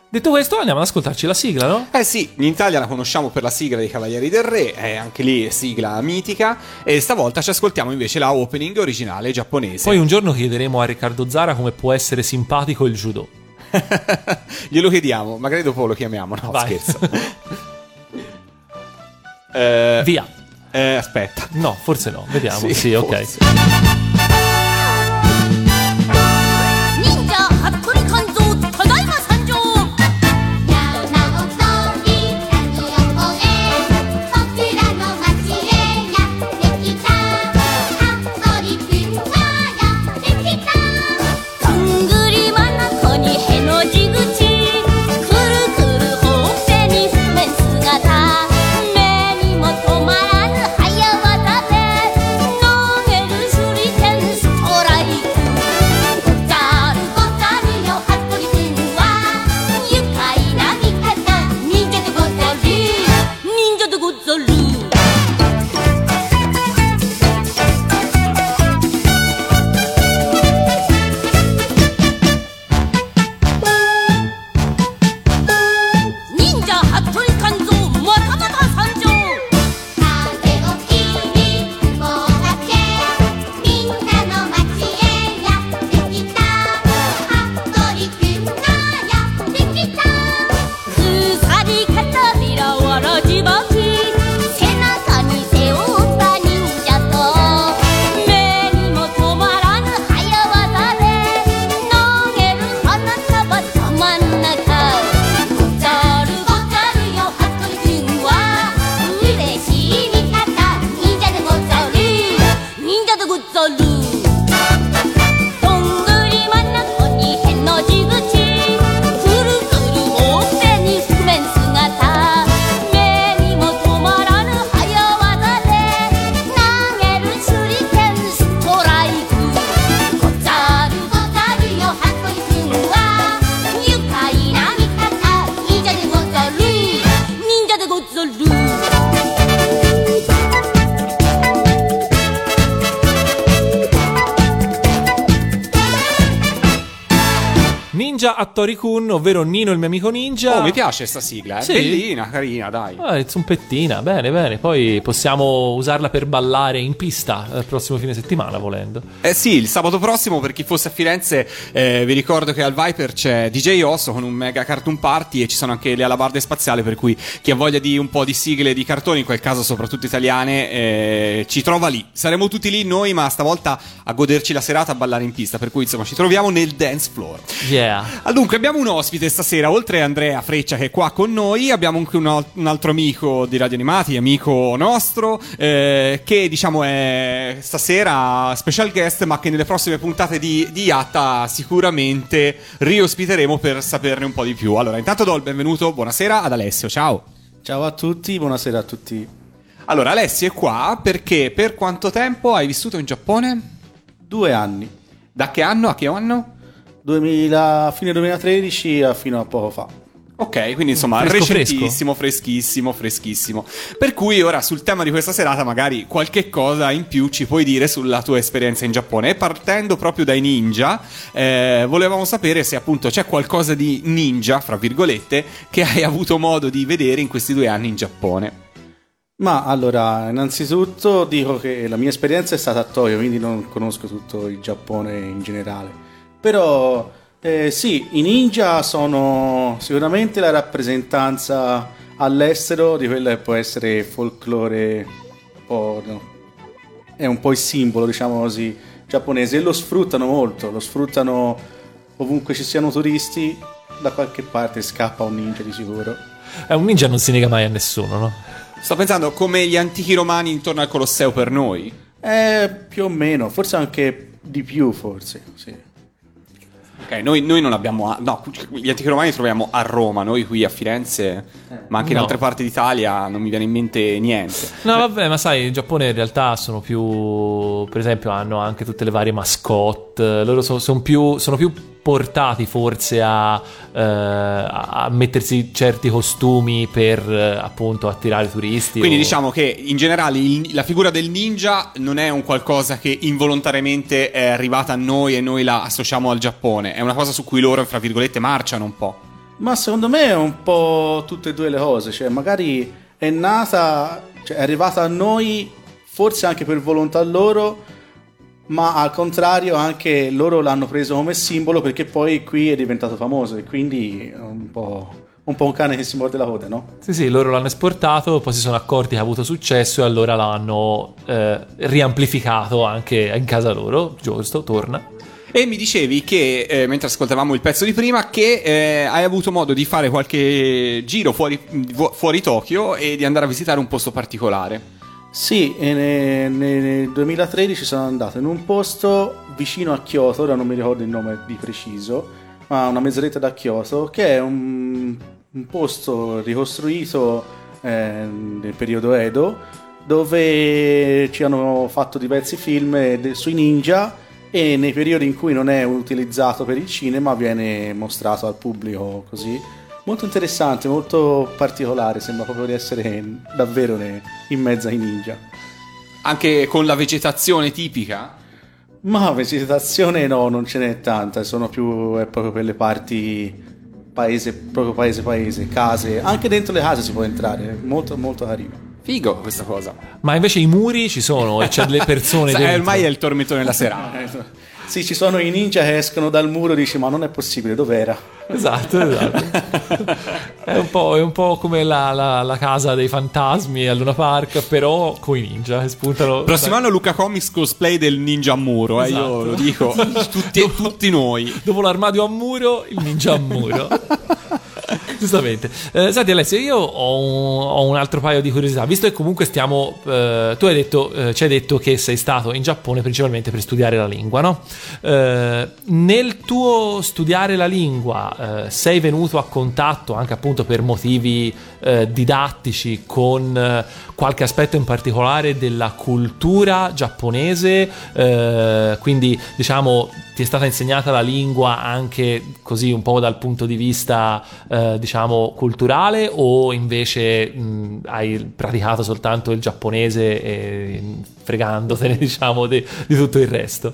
Detto questo, andiamo ad ascoltarci la sigla, no?
Eh sì, in Italia la conosciamo per la sigla dei Cavalieri del Re, è anche lì sigla mitica, e stavolta ci ascoltiamo invece la opening originale giapponese.
Poi un giorno chiederemo a Riccardo Zara come può essere simpatico il judo. *laughs*
Glielo chiediamo, magari dopo lo chiamiamo, no
Vai.
scherzo. *laughs* Eh,
Via.
Eh, aspetta.
No, forse no, vediamo. Sì,
Sì,
ok. Ninja Hattori Kun, ovvero Nino il mio amico ninja.
Oh, mi piace sta sigla, è
Sì.
bellina, carina, dai.
Ah, è zumpettina, bene, bene. Poi possiamo usarla per ballare in pista il prossimo fine settimana, volendo.
Eh sì, il sabato prossimo per chi fosse a Firenze eh, vi ricordo che al Viper c'è DJ Osso con un mega cartoon party e ci sono anche le alabarde spaziali per cui chi ha voglia di un po' di sigle di cartoni, in quel caso soprattutto italiane, eh, ci trova lì. Saremo tutti lì noi ma stavolta a goderci la serata a ballare in pista, per cui insomma ci troviamo nel dance floor.
Yeah.
Ah, Dunque, abbiamo un ospite stasera, oltre a Andrea Freccia che è qua con noi, abbiamo anche un, al- un altro amico di Radio Animati, amico nostro, eh, che diciamo è stasera special guest, ma che nelle prossime puntate di, di Yatta sicuramente riospiteremo per saperne un po' di più. Allora, intanto do il benvenuto, buonasera ad Alessio, ciao.
Ciao a tutti, buonasera a tutti.
Allora, Alessio è qua perché per quanto tempo hai vissuto in Giappone?
Due anni,
Da che anno a che anno?
2000, fine 2013 a fino a poco fa.
Ok, quindi insomma
Fresco,
recentissimo, freschissimo, freschissimo. Per cui ora sul tema di questa serata magari qualche cosa in più ci puoi dire sulla tua esperienza in Giappone. E partendo proprio dai ninja, eh, volevamo sapere se appunto c'è qualcosa di ninja, fra virgolette, che hai avuto modo di vedere in questi due anni in Giappone.
Ma allora, innanzitutto dico che la mia esperienza è stata a Tokyo, quindi non conosco tutto il Giappone in generale. Però eh, sì, i ninja sono sicuramente la rappresentanza all'estero di quello che può essere folklore, un po', no, è un po' il simbolo, diciamo così, giapponese e lo sfruttano molto, lo sfruttano ovunque ci siano turisti, da qualche parte scappa un ninja di sicuro.
Eh, un ninja non si nega mai a nessuno, no?
Sto pensando come gli antichi romani intorno al Colosseo per noi.
Eh, più o meno, forse anche di più, forse, sì.
Ok, noi, noi non abbiamo. a- No, gli antichi romani li troviamo a Roma, noi qui a Firenze, ma anche in
No.
altre parti d'Italia non mi viene in mente niente.
No, vabbè, ma sai, in Giappone in realtà sono più. Per esempio, hanno anche tutte le varie mascotte. Loro so- son più, sono più portati forse a, eh, a mettersi certi costumi per eh, appunto attirare turisti.
Quindi
o-
diciamo che in generale il- la figura del ninja non è un qualcosa che involontariamente è arrivata a noi e noi la associamo al Giappone, è una cosa su cui loro, fra virgolette, marciano un po'.
Ma secondo me è un po' tutte e due le cose, cioè magari è nata, cioè è arrivata a noi forse anche per volontà loro, ma al contrario anche loro l'hanno preso come simbolo perché poi qui è diventato famoso e quindi è un po', un po' un cane che si morde la coda, no?
Sì, sì, loro l'hanno esportato, poi si sono accorti che ha avuto successo e allora l'hanno eh, riamplificato anche in casa loro. Giusto, torna.
E mi dicevi che, eh, mentre ascoltavamo il pezzo di prima, che eh, hai avuto modo di fare qualche giro fuori, fuori Tokyo e di andare a visitare un posto particolare.
Sì, e ne- ne- nel 2013 sono andato in un posto vicino a Kyoto, ora non mi ricordo il nome di preciso, ma una mezz'oretta da Kyoto, che è un, un posto ricostruito eh, nel periodo Edo, dove ci hanno fatto diversi film de- sui ninja e nei periodi in cui non è utilizzato per il cinema viene mostrato al pubblico così. Molto interessante, molto particolare, sembra proprio di essere davvero ne- in mezzo ai ninja.
Anche con la vegetazione tipica.
Ma vegetazione no, non ce n'è tanta, sono più è proprio per le parti paese, proprio paese paese, case, anche dentro le case si può entrare, molto molto carino.
Figo questa cosa.
Ma invece i muri ci sono e c'è delle persone *laughs* dentro.
ormai è il tormentone della serata.
Sì, ci sono i ninja che escono dal muro, dici ma non è possibile, dov'era?
Esatto, esatto. *laughs* è, un po', è un po' come la, la- la casa dei fantasmi a Luna Park, però con i ninja che spuntano.
Prossimo anno Luca Comics cosplay del ninja a muro, eh, io
Esatto.
lo dico. *laughs* tutti, tutti noi.
Dopo l'armadio a muro, il ninja a muro. *laughs* *laughs* Giustamente. Eh, senti Alessio, io ho un, ho un altro paio di curiosità. Visto che comunque stiamo... eh, tu hai detto, eh, ci hai detto che sei stato in Giappone principalmente per studiare la lingua, no? Eh, nel tuo studiare la lingua eh, sei venuto a contatto anche appunto per motivi eh, didattici con qualche aspetto in particolare della cultura giapponese? Quindi diciamo ti è stata insegnata la lingua anche così un po' dal punto di vista eh, diciamo culturale o invece mh, hai praticato soltanto il giapponese e fregandotene *laughs* diciamo di, di tutto il resto?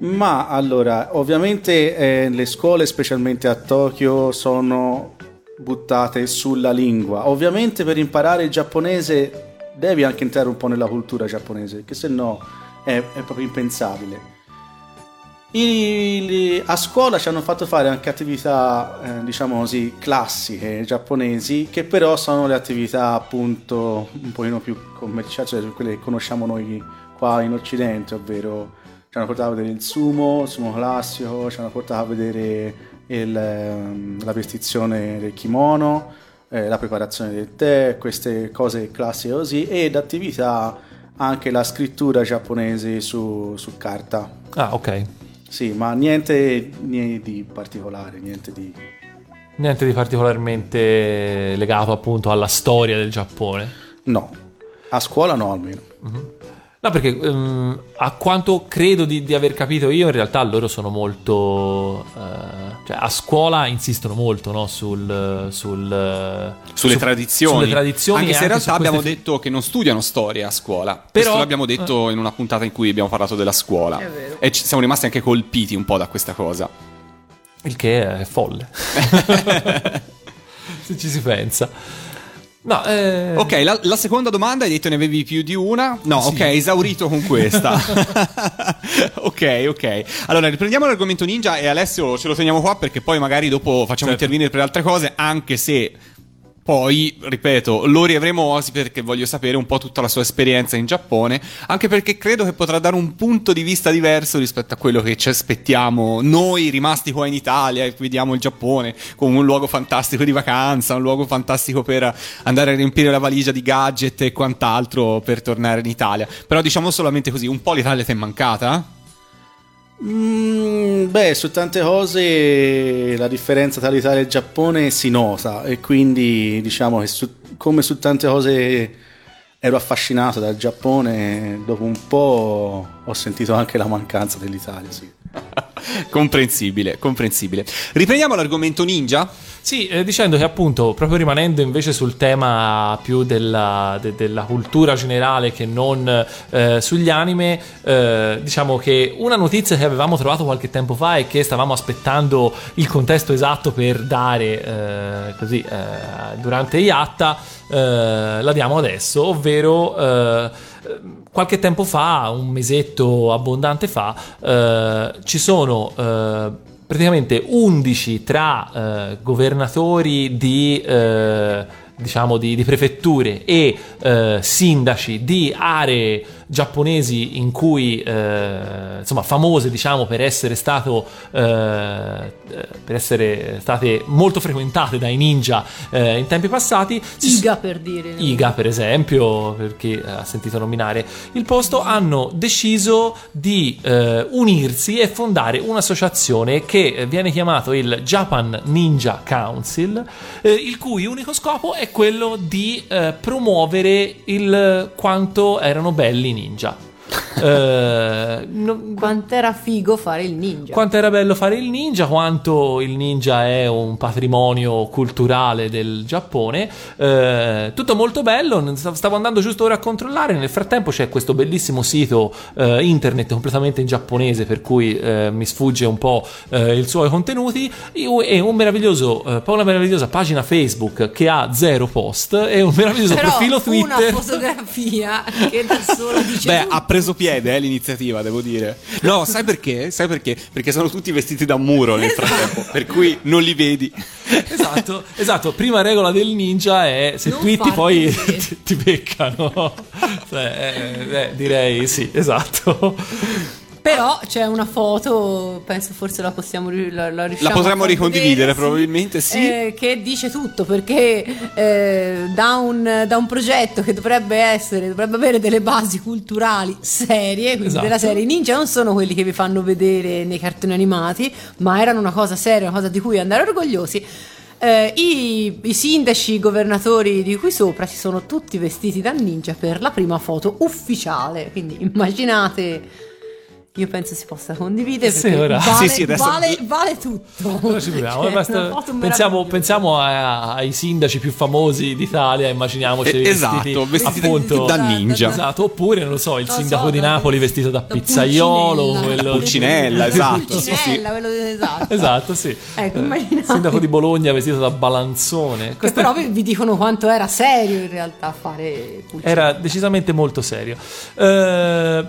Ma allora, ovviamente eh, le scuole, specialmente a Tokyo, sono buttate sulla lingua. Ovviamente per imparare il giapponese devi anche entrare un po' nella cultura giapponese, che se no è, è proprio impensabile. I- a scuola ci hanno fatto fare anche attività, eh, diciamo così, classiche giapponesi, che però sono le attività appunto un pochino più commerciali, cioè quelle che conosciamo noi qua in Occidente, ovvero ci hanno portato a vedere il sumo, il sumo classico, ci hanno portato a vedere il, ehm, la vestizione del kimono, eh, la preparazione del tè, queste cose classiche così, ed attività anche la scrittura giapponese su, su carta.
Ah, ok.
Sì, ma niente, niente di particolare, niente di...
Niente di particolarmente legato appunto alla storia del Giappone.
No, a scuola no almeno.
No, perché ehm, a quanto credo di, di aver capito io, in realtà loro sono molto. eh, cioè, a scuola insistono molto no? sul, sul,
Sulle
su-
tradizioni.
sulle tradizioni
Anche se in realtà
queste
abbiamo
fi-
detto che non studiano storia a scuola.
Però-
Questo l'abbiamo detto in una puntata in cui abbiamo parlato della scuola.
È vero.
E ci siamo rimasti anche colpiti un po' da questa cosa.
Il che è folle. *laughs* *laughs* Se ci si pensa. No, eh,
Ok, la, la seconda domanda hai detto ne avevi più di una? No, ok, esaurito con questa. *laughs* ok, ok. Allora, riprendiamo l'argomento ninja e Alessio ce lo teniamo qua perché poi magari dopo facciamo
Certo.
intervenire per altre cose, anche se poi, ripeto, lo riavremo Osi perché voglio sapere un po' tutta la sua esperienza in Giappone, anche perché credo che potrà dare un punto di vista diverso rispetto a quello che ci aspettiamo noi rimasti qua in Italia e vediamo il Giappone come un luogo fantastico di vacanza, un luogo fantastico per andare a riempire la valigia di gadget e quant'altro per tornare in Italia. Però diciamo solamente così, un po' l'Italia ti è mancata?
Mm, beh, su tante cose la differenza tra l'Italia e il Giappone si nota e quindi diciamo che su- come su tante cose ero affascinato dal Giappone, dopo un po' ho sentito anche la mancanza dell'Italia, sì. *laughs*
comprensibile, comprensibile. Riprendiamo l'argomento ninja?
Sì, eh, dicendo che appunto, proprio rimanendo invece sul tema più della, de- della cultura generale che non eh, sugli anime, eh, diciamo che una notizia che avevamo trovato qualche tempo fa e che stavamo aspettando il contesto esatto per dare eh, così eh, durante Iatta, eh, la diamo adesso, ovvero... eh, qualche tempo fa, un mesetto abbondante fa, eh, ci sono eh, praticamente 11 tra eh, governatori di, eh, diciamo di, di prefetture e eh, sindaci di aree giapponesi in cui eh, insomma famose diciamo per essere stato eh, eh, per essere state molto frequentate dai ninja eh, in tempi passati
Iga per dire.
Iga, per esempio, per chi ha sentito nominare il posto, hanno deciso di eh, unirsi e fondare un'associazione che viene chiamato il Japan Ninja Council, eh, il cui unico scopo è quello di promuovere il quanto erano belli ninja. Eh, non-
Quant'era figo fare il ninja.
quanto era bello fare il ninja, quanto il ninja è un patrimonio culturale del Giappone. Eh, tutto molto bello. Stavo andando giusto ora a controllare. Nel frattempo c'è questo bellissimo sito eh, internet completamente in giapponese, per cui eh, mi sfugge un po' eh, i suoi contenuti. E un meraviglioso, eh, poi una meravigliosa pagina Facebook che ha zero post e un meraviglioso
Però
profilo
una
Twitter.
fotografia che da solo dice *laughs*
Beh,
tutto.
Preso piede eh, l'iniziativa, devo dire. No, sai perché? Sai perché? Perché sono tutti vestiti da muro nel frattempo, per cui non li vedi.
esatto, esatto. Prima regola del ninja è se
Non
twitti poi *laughs* ti, ti beccano. Cioè, eh, eh, direi sì, esatto.
Però c'è una foto, penso forse la possiamo la, la
La potremmo ricondividere,
sì,
probabilmente sì.
eh, che dice tutto perché eh, da, un, da un progetto che dovrebbe essere, dovrebbe avere delle basi culturali serie, quindi
Esatto.
della serie i ninja non sono quelli che vi fanno vedere nei cartoni animati, ma erano una cosa seria, una cosa di cui andare orgogliosi. Eh, i, I sindaci, i governatori di qui sopra si sono tutti vestiti da ninja per la prima foto ufficiale. Quindi immaginate io penso si possa condividere
Sì, ora-
vale,
Sì, sì, adesso-
vale, vale tutto. *laughs*
Proviamo,
Cioè,
basta- pensiamo, pensiamo a- ai sindaci più famosi d'Italia, immaginiamoci
Eh, esatto, vestiti
appunto
da ninja.
Esatto, oppure non lo so, il
Lo
sindaco
so,
di Napoli vestito da,
da
pizzaiolo,
Pulcinella.
quello
Pulcinella, *laughs* esatto.
Pulcinella, quello esatto.
Esatto, sì.
Ecco,
Eh,
immaginate.
il sindaco di Bologna vestito da balanzone.
Che
Questo
però vi vi dicono quanto era serio in realtà fare Pulcinella.
era decisamente molto serio. Eh,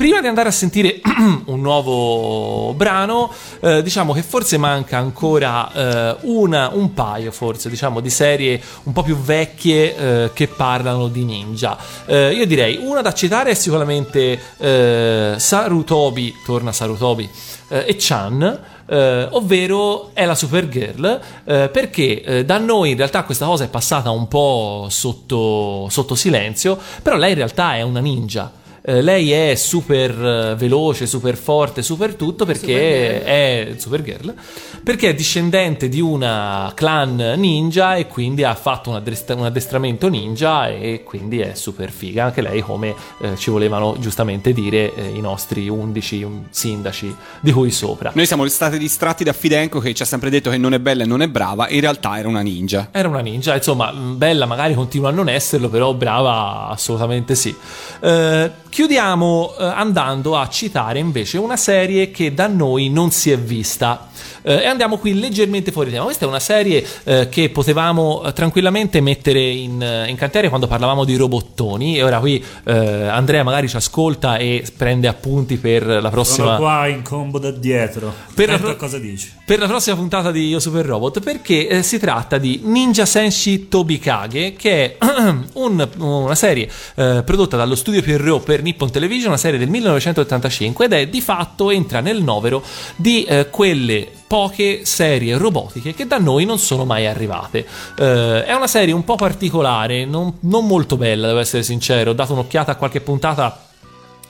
Prima di andare a sentire *clears throat* un nuovo brano, eh, diciamo che forse manca ancora eh, una- un paio, forse, diciamo, di serie un po' più vecchie eh, che parlano di ninja. Eh, io direi una da citare è sicuramente eh, Sarutobi, torna Sarutobi, eh, e Chan. eh, ovvero è la Supergirl, eh, perché eh, da noi in realtà questa cosa è passata un po' sotto, sotto silenzio, però lei in realtà è una ninja. Eh, lei è super eh, veloce, super forte, super tutto perché è Supergirl, perché è discendente di una clan ninja e quindi ha fatto un, addestra- un addestramento ninja e quindi è super figa, anche lei come eh, ci volevano giustamente dire eh, i nostri 11 sindaci di cui sopra.
Noi siamo stati distratti da Fidenco che ci ha sempre detto che non è bella e non è brava, in realtà era una ninja.
Era una ninja, insomma, bella magari continua a non esserlo, però brava assolutamente sì. Eh, chiudiamo eh, andando a citare invece una serie che da noi non si è vista. Eh, e andiamo qui leggermente fuori tema. Questa è una serie eh, che potevamo eh, tranquillamente mettere in, eh, in cantiere quando parlavamo di robottoni. E ora qui eh, Andrea magari ci ascolta e prende appunti per la
Sono
prossima.
qua in combo da dietro.
Per la pro-
a cosa dici.
per la prossima puntata di Io Super Robot perché si tratta di Ninja Senshi Tobikage che è *clears throat* un- una serie prodotta dallo studio Pierrot per Nippon Television, una serie del 1985 ed è di fatto entra nel novero di eh, quelle poche serie robotiche che da noi non sono mai arrivate. Eh, è una serie un po' particolare, non, non molto bella, devo essere sincero. Ho dato un'occhiata a qualche puntata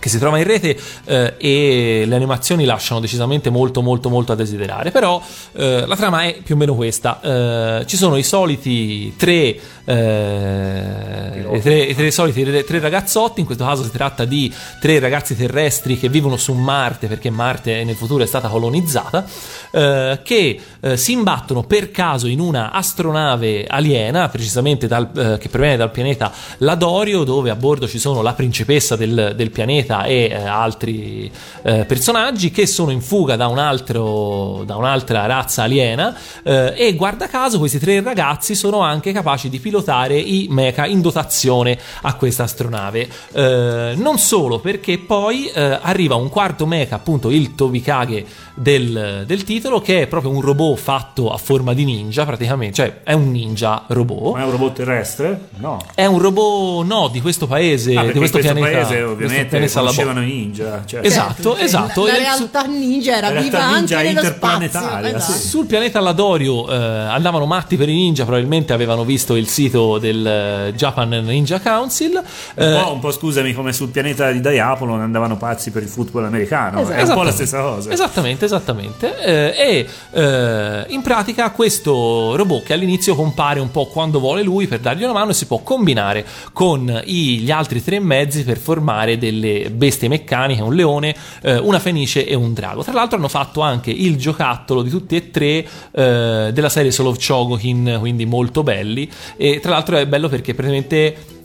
che si trova in rete eh, e le animazioni lasciano decisamente molto molto molto a desiderare però eh, la trama è più o meno questa Eh, ci sono i soliti tre, eh, tre, tre soliti tre, tre ragazzotti in questo caso si tratta di tre ragazzi terrestri che vivono su Marte perché Marte nel futuro è stata colonizzata eh, che eh, si imbattono per caso in una astronave aliena precisamente dal- eh, che proviene dal pianeta Ladorio dove a bordo ci sono la principessa del, del pianeta e eh, altri eh, personaggi che sono in fuga da, un altro, da un'altra razza aliena e guarda caso questi tre ragazzi sono anche capaci di pilotare i mecha in dotazione a questa astronave Eh, non solo perché poi eh, arriva un quarto mecha appunto il Tobikage del, del titolo che è proprio un robot fatto a forma di ninja praticamente cioè è un ninja robot
Ma è un robot terrestre? No.
è un robot no di questo paese
Ah,
di questo,
questo
pianeta
paese
questo
ovviamente
Salabò.
conoscevano i ninja. Certo.
Esatto,
Perché
esatto.
La
E
realtà ninja era
La realtà
viva
ninja
anche nello
interplanetaria,
spazio.
sì.
esatto.
Sul pianeta Ladorio eh, andavano matti per i ninja, probabilmente avevano visto il sito del eh, Japan Ninja Council.
Un,
Eh,
po', un po' scusami, come sul pianeta di Diapolon andavano pazzi per il football americano.
Esatto.
È un po' la
Esattamente.
stessa cosa.
Esattamente, esattamente. Eh, e eh, in pratica questo robot che all'inizio compare un po' quando vuole lui per dargli una mano si può combinare con gli altri tre mezzi per formare delle bestie meccaniche, un leone, eh, una fenice e un drago. Tra l'altro hanno fatto anche il giocattolo di tutti e tre eh, della serie Soul of Chogokin, quindi molto belli. E tra l'altro è bello perché praticamente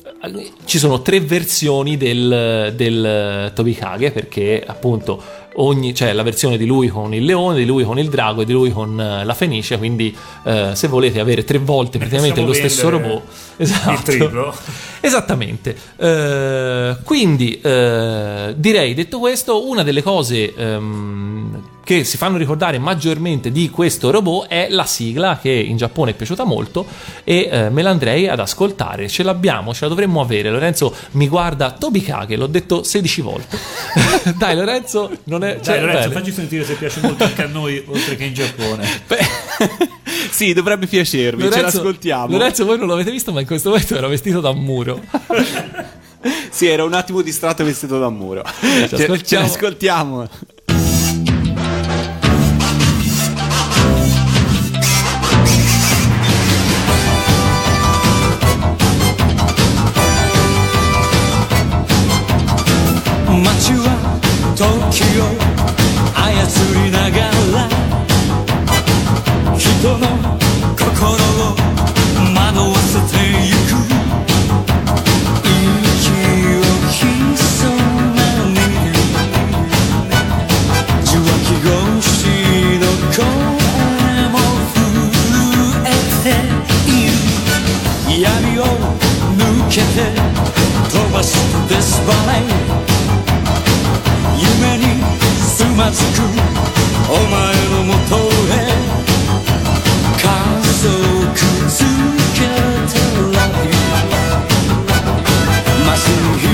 ci sono tre versioni del, del Tobikage perché appunto ogni, c'è la versione di lui con il leone, di lui con il drago e di lui con eh, la fenice quindi eh, se volete avere tre volte praticamente lo stesso robot *laughs* esatto. Esattamente. Eh, quindi eh, direi, detto questo, una delle cose ehm, che si fanno ricordare maggiormente di questo robot è la sigla che in Giappone è piaciuta molto e eh, me l'andrei ad ascoltare. Ce l'abbiamo, ce la dovremmo avere. Lorenzo mi guarda Tobikage, l'ho detto 16 volte. *laughs* Dai Lorenzo, non è...
Dai,
cioè,
Lorenzo,
bene.
facci sentire se piace molto anche a noi, oltre che in Giappone. *laughs* *laughs*
sì, dovrebbe piacervi, ce
Lorenzo-
l'ascoltiamo.
Lorenzo, voi non l'avete visto, ma in questo momento era vestito da un muro.
Sì, era un attimo distratto e vestito da un muro.
Ci
Ce,
ascoltiamo.
ce l'ascoltiamo.
街は時を操りながら人の心を惑わせてゆく息を潜めに。受話器越しの声も震えている闇を抜けて飛ばすデスバレまずくお前のもとへ家族つけてられるまず響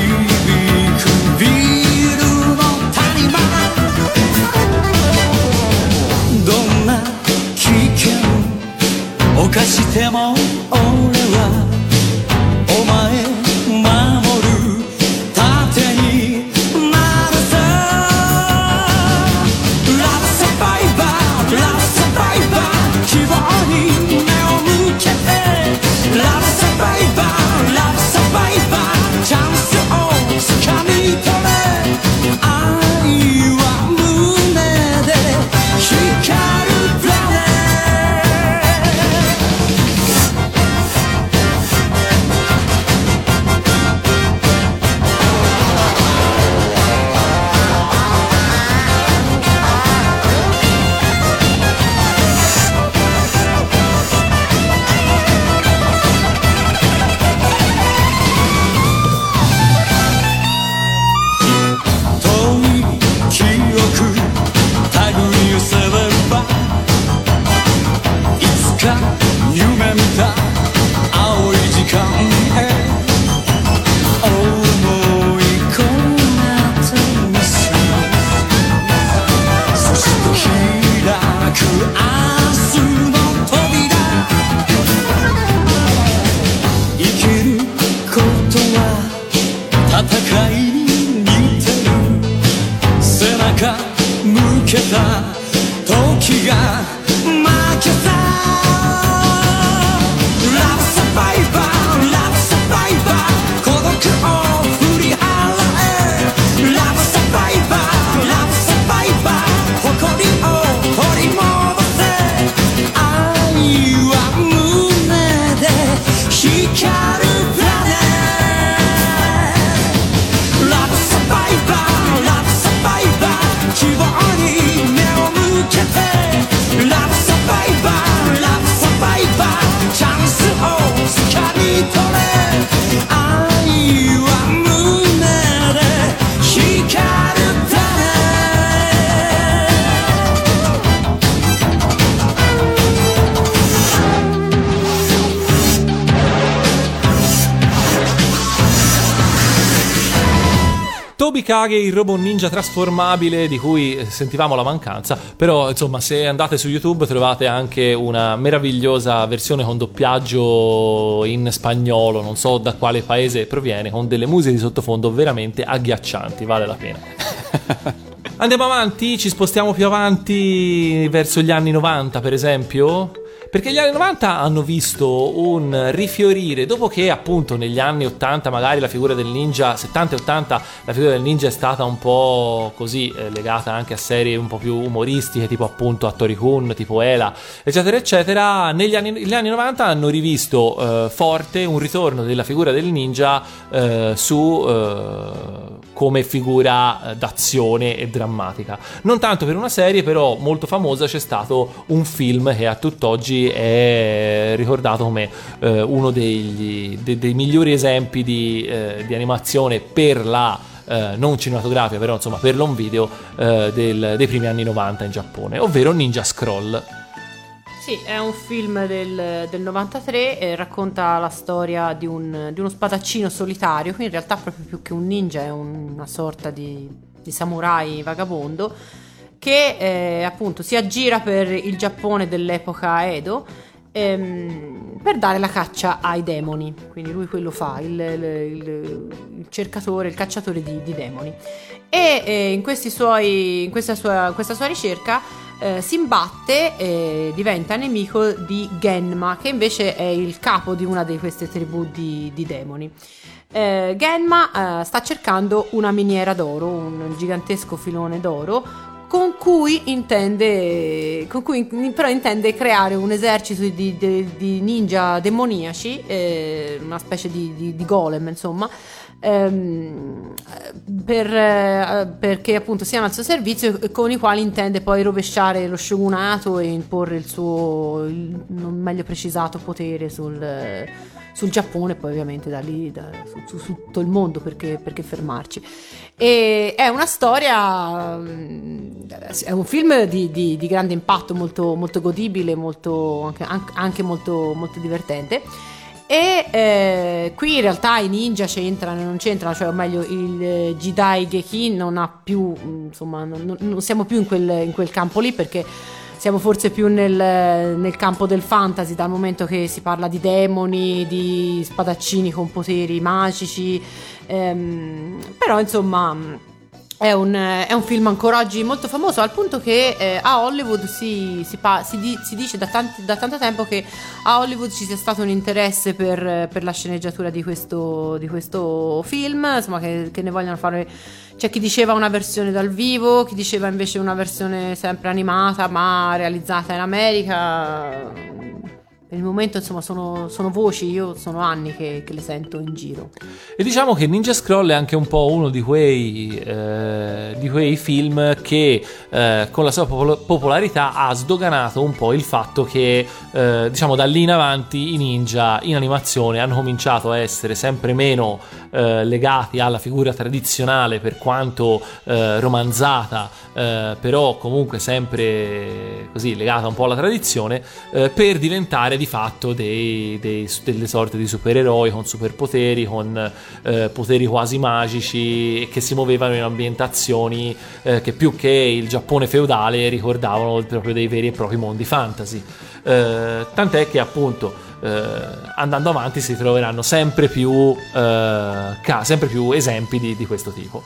くビールの谷間どんな危険を犯しても
Toby Kage, il robot ninja trasformabile di cui eh, sentivamo la mancanza, però insomma se andate su YouTube trovate anche una meravigliosa versione con doppiaggio in spagnolo, non so da quale paese proviene, con delle musiche di sottofondo veramente agghiaccianti, vale la pena. *laughs* Andiamo avanti, ci spostiamo più avanti verso gli anni 90 per esempio. Perché gli anni 90 hanno visto un rifiorire, dopo che appunto negli anni 80 magari la figura del ninja, 70 e 80 la figura del ninja è stata un po' così eh, legata anche a serie un po' più umoristiche, tipo appunto a Tori Kun, tipo Ela, eccetera eccetera, negli anni, gli anni 90 hanno rivisto eh, forte un ritorno della figura del ninja eh, su eh, come figura d'azione e drammatica. Non tanto per una serie, però molto famosa c'è stato un film che a tutt'oggi è ricordato come eh, uno degli, de- dei migliori esempi di, eh, di animazione per la eh, non cinematografica, però insomma per l'on video eh, del- dei primi anni 90 in Giappone, ovvero Ninja Scroll.
Sì, è un film del, del 93, eh, racconta la storia di, un- di uno spadaccino solitario, qui in realtà proprio più che un ninja è un- una sorta di, di samurai vagabondo, che eh, appunto si aggira per il Giappone dell'epoca Edo ehm, per dare la caccia ai demoni, quindi lui quello fa, il, il- il- cercatore, il cacciatore di, di demoni. E eh, in, suoi, in questa, sua, questa sua ricerca eh, si imbatte e diventa nemico di Genma, che invece è il capo di una di queste tribù di, di demoni. Eh, Genma eh, sta cercando una miniera d'oro, un gigantesco filone d'oro, con cui intende, con cui però intende creare un esercito di, di- di ninja demoniaci, eh, una specie di- di golem, insomma. Ehm, per, eh, perché appunto siano al suo servizio e con i quali intende poi rovesciare lo shogunato e imporre il suo il non meglio precisato potere sul, sul Giappone poi ovviamente da lì da- su, su tutto il mondo perché, perché fermarci. E è una storia mm, è un film di, di- di grande impatto molto, molto godibile molto, anche- anche molto, molto divertente e eh, qui in realtà i ninja c'entrano e non c'entrano, cioè o meglio il eh, Jidai Gekin non ha più, mm, insomma, non, non- siamo più in quel, in quel campo lì perché siamo forse più nel, nel campo del fantasy dal momento che si parla di demoni, di spadaccini con poteri magici, ehm, però insomma mm, è un, è un film ancora oggi molto famoso al punto che eh, a Hollywood si, si pa- si di- si dice da, tanti- da tanto tempo che a Hollywood ci sia stato un interesse per, per la sceneggiatura di questo, di questo film, insomma che, che ne vogliono fare... C'è chi diceva una versione dal vivo, chi diceva invece una versione sempre animata ma realizzata in America. Per il momento insomma sono, sono voci, io sono anni che, che le sento in giro.
E diciamo che Ninja Scroll è anche un po' uno di quei, eh, di quei film che eh, con la sua popol- popolarità ha sdoganato un po' il fatto che eh, diciamo da lì in avanti i ninja in animazione hanno cominciato a essere sempre meno eh, legati alla figura tradizionale per quanto eh, romanzata, eh, però comunque sempre così legata un po' alla tradizione, per diventare di fatto dei- dei- delle sorte di supereroi con superpoteri, con eh, poteri quasi magici che si muovevano in ambientazioni eh, che più che il Giappone feudale ricordavano proprio dei veri e propri mondi fantasy. Eh, tant'è che appunto eh, andando avanti si troveranno sempre più, eh, ca- sempre più esempi di, di questo tipo.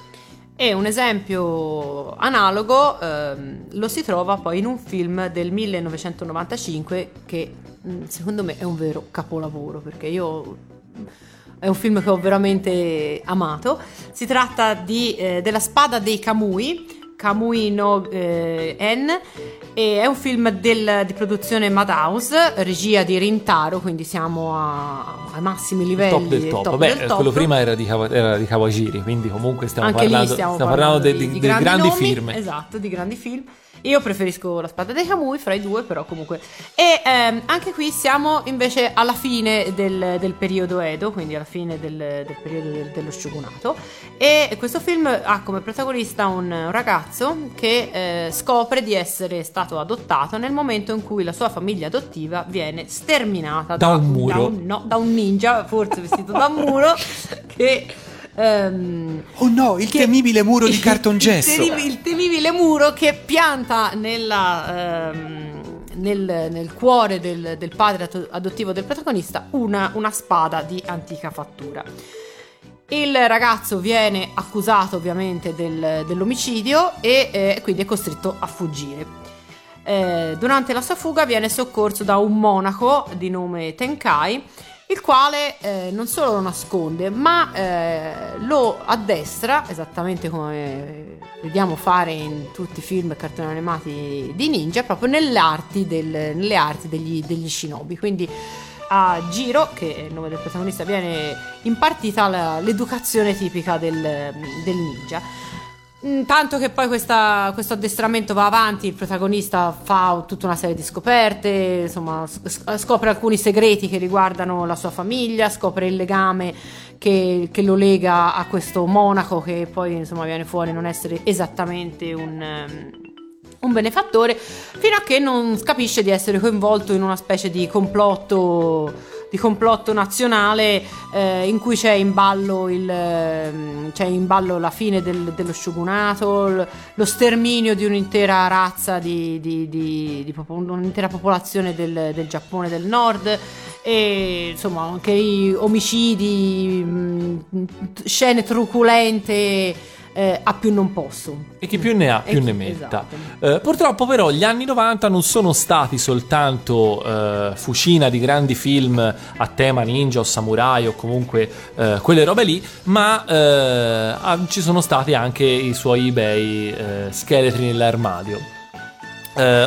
E un esempio analogo ehm, lo si trova poi in un film del 1995 che secondo me è un vero capolavoro perché io è un film che ho veramente amato. Si tratta di, eh, della spada dei Kamui. Kamui no eh, En e è un film del- di produzione Madhouse, regia di Rintaro, quindi siamo a- ai massimi
Il
livelli.
top del
il
top.
top
Beh,
del top.
quello prima era di, era di Kawajiri, quindi comunque stiamo
Anche
parlando,
stiamo,
stiamo
parlando,
parlando
di, di
dei
grandi,
grandi film.
Esatto, di grandi film. Io preferisco La spada dei Kamui fra i due, però comunque. E ehm, anche qui siamo invece alla fine del, del periodo Edo, quindi alla fine del, del periodo del- dello shogunato. E questo film ha come protagonista un, un ragazzo che eh, scopre di essere stato adottato nel momento in cui la sua famiglia adottiva viene sterminata
Da un muro.
da un, no, da un ninja, forse vestito da un muro, *laughs* che. Ehm,
Oh no, il
che-
temibile muro di cartongesso. *laughs*
Il, il temibile muro che pianta nella, ehm, nel, nel cuore del, del padre ado- adottivo del protagonista una, una spada di antica fattura. Il ragazzo viene accusato ovviamente del- dell'omicidio e eh, quindi è costretto a fuggire. Eh, durante la sua fuga viene soccorso da un monaco di nome Tenkai, il quale eh, non solo lo nasconde, ma eh, lo addestra, esattamente come vediamo fare in tutti i film e cartoni animati di ninja, proprio arti, del- nelle arti degli, degli shinobi. Quindi a Giro, che è il nome del protagonista, viene impartita la- l'educazione tipica del, del ninja. Mm, Tanto che poi questa- questo addestramento va avanti, il protagonista fa tutta una serie di scoperte, insomma, scopre alcuni segreti che riguardano la sua famiglia, scopre il legame che, che lo lega a questo monaco che poi insomma viene fuori non essere esattamente un, ehm, un benefattore, fino a che non capisce di essere coinvolto in una specie di complotto di complotto nazionale eh, in cui c'è in ballo il ehm, c'è in ballo la fine del- dello shogunato, l- lo sterminio di un'intera razza di, di- di- di popo- un'intera popolazione del, del Giappone del Nord. E insomma anche i omicidi, mh, scene truculente eh, a più non posso.
E chi più ne ha
E
più
chi-
ne metta.
esatto.
Eh, purtroppo però gli anni 90 non sono stati soltanto eh, fucina di grandi film a tema ninja o samurai o comunque eh, quelle robe lì, ma eh, ah, ci sono stati anche i suoi bei eh, scheletri nell'armadio.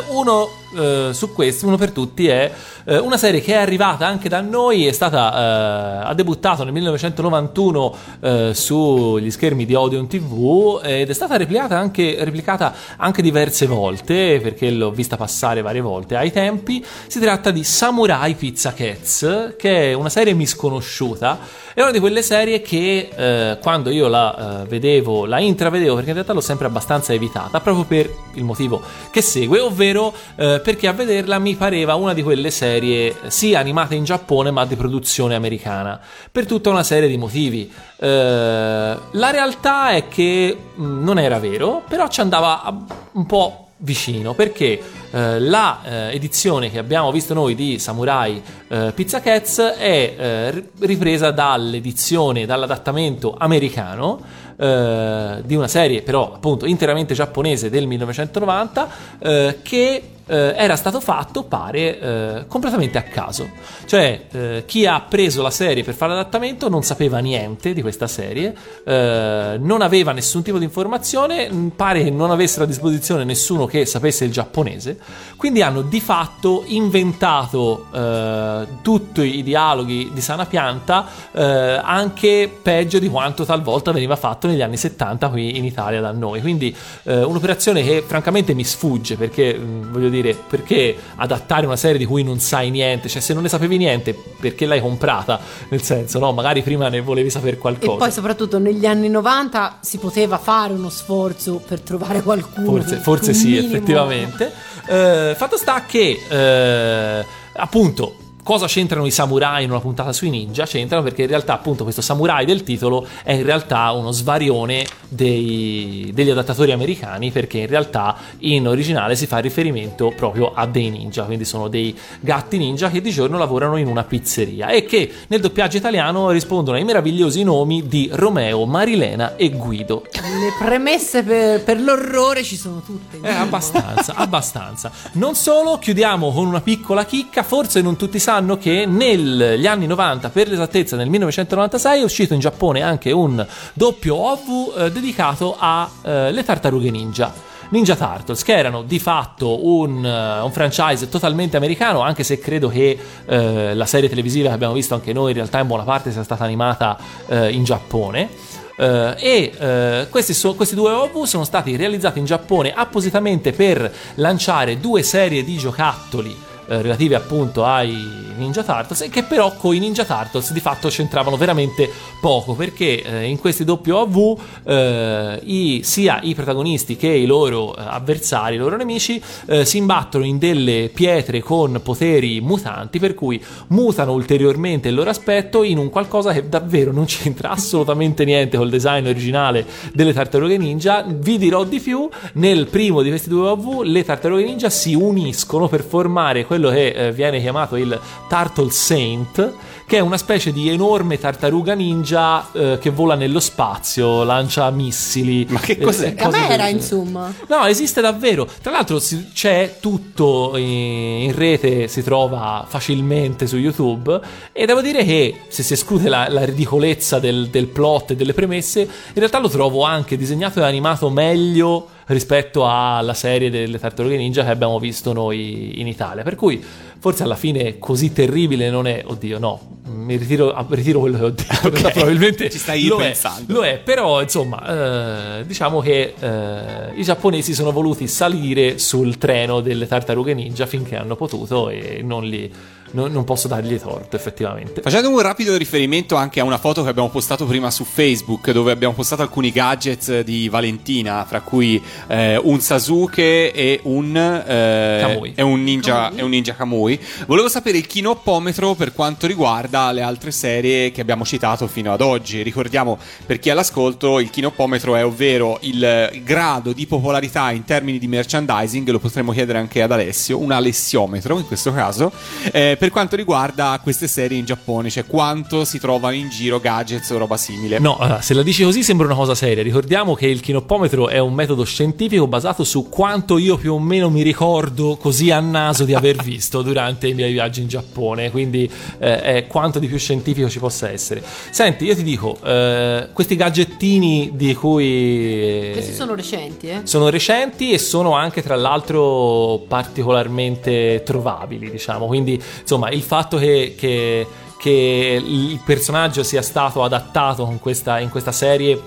Uno eh, su questi, uno per tutti, è eh, una serie che è arrivata anche da noi, è stata, eh, ha debuttato nel 1991 eh, sugli schermi di Odeon TV ed è stata replicata anche, replicata anche diverse volte, perché l'ho vista passare varie volte ai tempi. Si tratta di Samurai Pizza Cats, che è una serie misconosciuta. È una di quelle serie che eh, quando io la vedevo, la intravedevo, perché in realtà l'ho sempre abbastanza evitata, proprio per il motivo che segue, ovvero perché a vederla mi pareva una di quelle serie sì animate in Giappone ma di produzione americana, per tutta una serie di motivi. Eh, la realtà è che mh, non era vero, però ci andava un po' vicino perché eh, la eh, edizione che abbiamo visto noi di Samurai eh, Pizza Cats è eh, ri- ripresa dall'edizione, dall'adattamento americano eh, di una serie però appunto interamente giapponese del 1990 eh, che era stato fatto, pare, eh, completamente a caso. Cioè, eh, chi ha preso la serie per fare l'adattamento non sapeva niente di questa serie, eh, non aveva nessun tipo di informazione, mh, pare che non avessero a disposizione nessuno che sapesse il giapponese, quindi hanno di fatto inventato eh, tutti i dialoghi di Sana Pianta, eh, anche peggio di quanto talvolta veniva fatto negli anni 70 qui in Italia da noi. Quindi eh, un'operazione che francamente mi sfugge perché mh, voglio dire perché adattare una serie di cui non sai niente, cioè se non ne sapevi niente perché l'hai comprata, nel senso no, magari prima ne volevi sapere
E
qualcosa.
poi soprattutto negli anni 90 si poteva fare uno sforzo per trovare qualcuno.
Forse, forse sì,
minimo.
effettivamente. Eh, fatto sta che, eh, appunto, cosa c'entrano i samurai in una puntata sui ninja? C'entrano perché in realtà, appunto, questo samurai del titolo è in realtà uno svarione dei- degli adattatori americani, perché in realtà in originale si fa riferimento proprio a dei ninja, quindi sono dei gatti ninja che di giorno lavorano in una pizzeria e che nel doppiaggio italiano rispondono ai meravigliosi nomi di Romeo, Marilena e Guido.
Le premesse per, per l'orrore ci sono tutte.
Eh, abbastanza, abbastanza. Non solo, chiudiamo con una piccola chicca. Forse non tutti sanno che negli anni 90, per l'esattezza nel 1996, è uscito in Giappone anche un doppio OV eh, dedicato alle tartarughe ninja. Ninja Turtles, che erano di fatto un, eh, un franchise totalmente americano, anche se credo che eh, la serie televisiva che abbiamo visto anche noi in realtà in buona parte sia stata animata eh, in Giappone. Eh, e eh, questi, so- questi due OV sono stati realizzati in Giappone appositamente per lanciare due serie di giocattoli eh, relative appunto ai Ninja Turtles e che però con i Ninja Turtles di fatto c'entravano veramente poco perché eh, in questi OV eh, i- sia i protagonisti che i loro eh, avversari, i loro nemici eh, si imbattono in delle pietre con poteri mutanti per cui mutano ulteriormente il loro aspetto in un qualcosa che davvero non c'entra assolutamente niente col design originale delle tartarughe ninja. Vi dirò di più, nel primo di questi due OV le tartarughe ninja si uniscono per formare quello che eh, viene chiamato il Turtle Saint, che è una specie di enorme tartaruga ninja eh, che vola nello spazio, lancia missili.
Ma che cos'è?
eh, del
Camera, insomma.
No, esiste davvero. Tra l'altro si- c'è tutto in, in rete, si trova facilmente su YouTube e devo dire che se si esclude la, la ridicolezza del, del plot e delle premesse, in realtà lo trovo anche disegnato e animato meglio rispetto alla serie delle tartarughe ninja che abbiamo visto noi in Italia. Per cui forse alla fine così terribile non è, oddio, no, mi ritiro, ah, ritiro quello che ho detto. *laughs* perché probabilmente
Ci stai
lo
pensando.
È, lo è, però insomma, eh, diciamo che eh, i giapponesi sono voluti salire sul treno delle tartarughe ninja finché hanno potuto e non, li, non, non posso dargli torto effettivamente.
Facendo un rapido riferimento anche a una foto che abbiamo postato prima su Facebook, dove abbiamo postato alcuni gadget di Valentina, fra cui eh, un Sasuke e un, eh,
Kamui.
e un ninja, e un ninja Kamui. Volevo sapere il chinoppometro per quanto riguarda riguarda le altre serie che abbiamo citato fino ad oggi. Ricordiamo per chi è all'ascolto il kinoppometro è ovvero il grado di popolarità in termini di merchandising, lo potremmo chiedere anche ad Alessio, un alessiometro in questo caso, eh, per quanto riguarda queste serie in Giappone, cioè quanto si trovano in giro gadgets o roba simile.
No, allora, se la dici così sembra una cosa seria. Ricordiamo che il kinoppometro è un metodo scientifico basato su quanto io più o meno mi ricordo così a naso di aver visto durante i miei viaggi in Giappone. Quindi eh, è quanto di più scientifico ci possa essere. Senti, io ti dico, eh, questi gadgettini di cui...
Questi sono recenti, eh?
sono recenti e sono anche tra l'altro particolarmente trovabili, diciamo. Quindi, insomma, il fatto che, che- che il personaggio sia stato adattato questa- in questa serie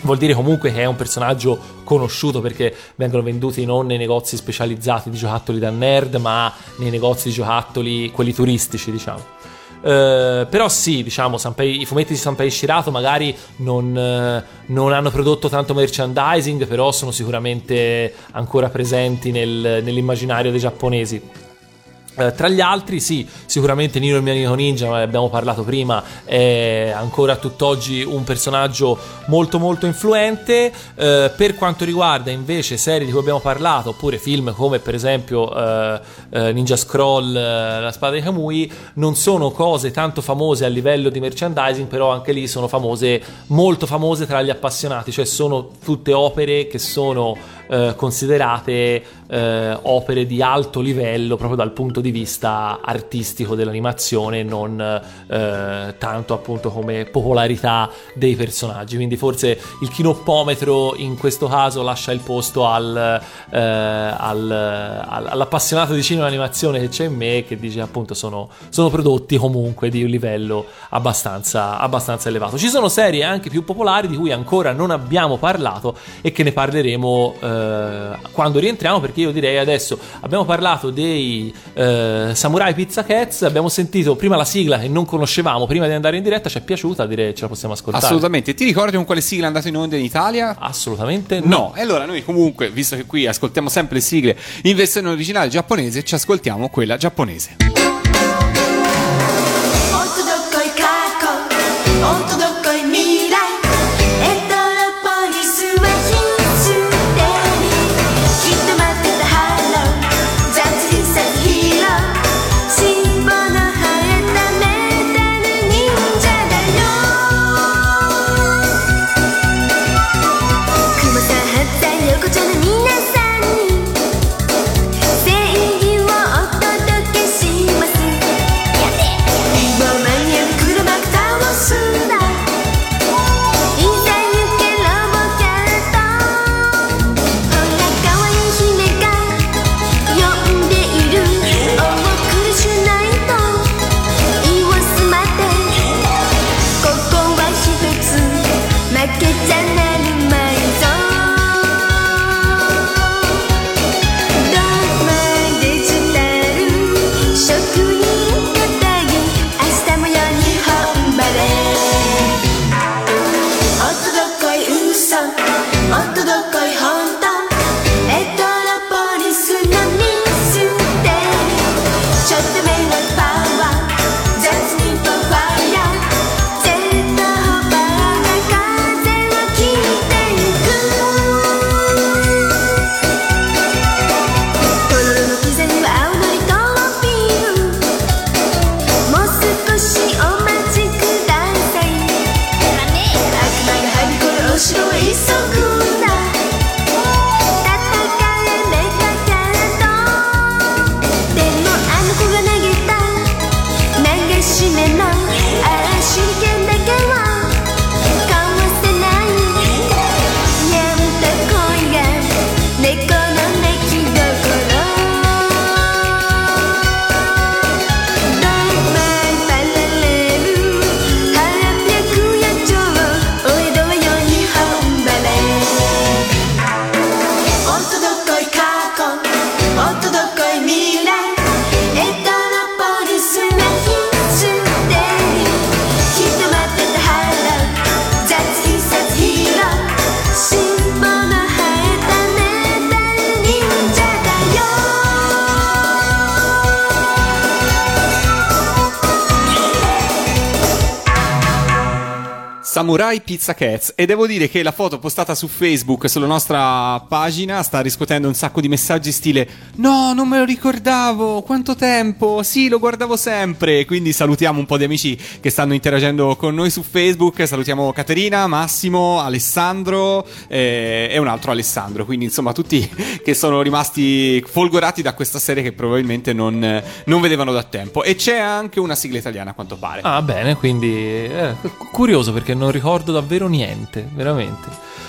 vuol dire comunque che è un personaggio conosciuto perché vengono venduti non nei negozi specializzati di giocattoli da nerd, ma nei negozi di giocattoli, quelli turistici, diciamo. Eh, però sì, diciamo, Sanpei- i fumetti di Sanpei Shirato magari non, eh, non hanno prodotto tanto merchandising, però sono sicuramente ancora presenti nel- nell'immaginario dei giapponesi. Eh, tra gli altri, sì, sicuramente Nino il mio amico ninja, ne abbiamo parlato prima, è ancora tutt'oggi un personaggio molto molto influente. Eh, per quanto riguarda invece serie di cui abbiamo parlato, oppure film come per esempio eh, eh, Ninja Scroll, eh, La spada di Kamui, non sono cose tanto famose a livello di merchandising, però anche lì sono famose, molto famose tra gli appassionati, cioè sono tutte opere che sono eh, considerate eh, opere di alto livello proprio dal punto di vista artistico dell'animazione, non eh, tanto appunto come popolarità dei personaggi. Quindi forse il kinoppometro in questo caso lascia il posto eh, al- al- all'appassionato di cinema e animazione che c'è in me, che dice appunto sono, sono prodotti comunque di un livello abbastanza, abbastanza elevato. Ci sono serie anche più popolari di cui ancora non abbiamo parlato e che ne parleremo eh, quando rientriamo perché io direi adesso abbiamo parlato dei eh, Samurai Pizza Cats abbiamo sentito prima la sigla che non conoscevamo prima di andare in diretta ci è piaciuta direi ce la possiamo ascoltare
Assolutamente. Ti ricordi con quale sigla è andato in onda in Italia?
assolutamente no,
No, e allora noi comunque, visto che qui ascoltiamo sempre le sigle in versione originale giapponese, ci ascoltiamo quella giapponese.
本当
Pizza Cats. E devo dire che la foto postata su Facebook sulla nostra pagina sta riscuotendo un sacco di messaggi stile no non me lo ricordavo quanto tempo sì lo guardavo sempre. Quindi salutiamo un po' di amici che stanno interagendo con noi su Facebook. Salutiamo Caterina, Massimo, Alessandro eh, e un altro Alessandro. Quindi insomma tutti che sono rimasti folgorati da questa serie che probabilmente non, non vedevano da tempo. E c'è anche una sigla italiana a quanto pare.
Ah, bene, quindi eh, cu- curioso perché non ricordo davvero niente, veramente.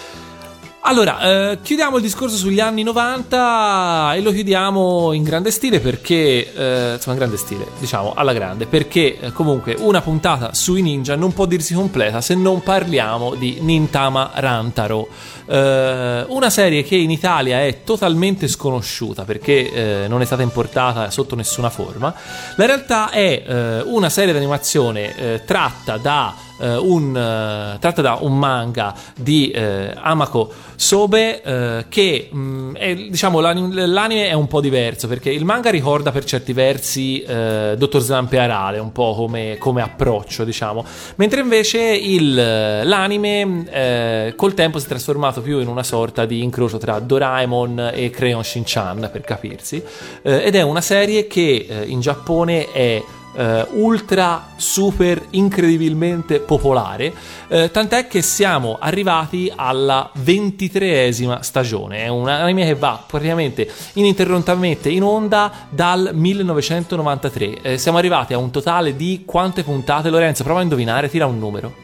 Allora, eh, chiudiamo il discorso sugli anni 90 e lo chiudiamo in grande stile perché, eh, insomma, in grande stile, diciamo, alla grande, perché eh, comunque una puntata sui ninja non può dirsi completa se non parliamo di Nintama Rantaro, eh, una serie che in Italia è totalmente sconosciuta perché eh, non è stata importata sotto nessuna forma. La realtà è eh, una serie d'animazione tratta da un, eh, tratta da un manga di eh, Amako Sobe eh, che mh, è, diciamo l'ani- l'anime è un po' diverso perché il manga ricorda per certi versi eh, Dottor Zampe Arale un po' come, come approccio diciamo. Mentre invece il, l'anime eh, col tempo si è trasformato più in una sorta di incrocio tra Doraemon e Crayon Shin-chan per capirsi. Eh, ed è una serie che eh, in Giappone è eh, ultra super incredibilmente popolare eh, tant'è che siamo arrivati alla ventitreesima stagione. È un anime che va praticamente ininterrottamente in onda dal 1993 Eh, siamo arrivati a un totale di quante puntate Lorenzo? Prova a indovinare tira un numero.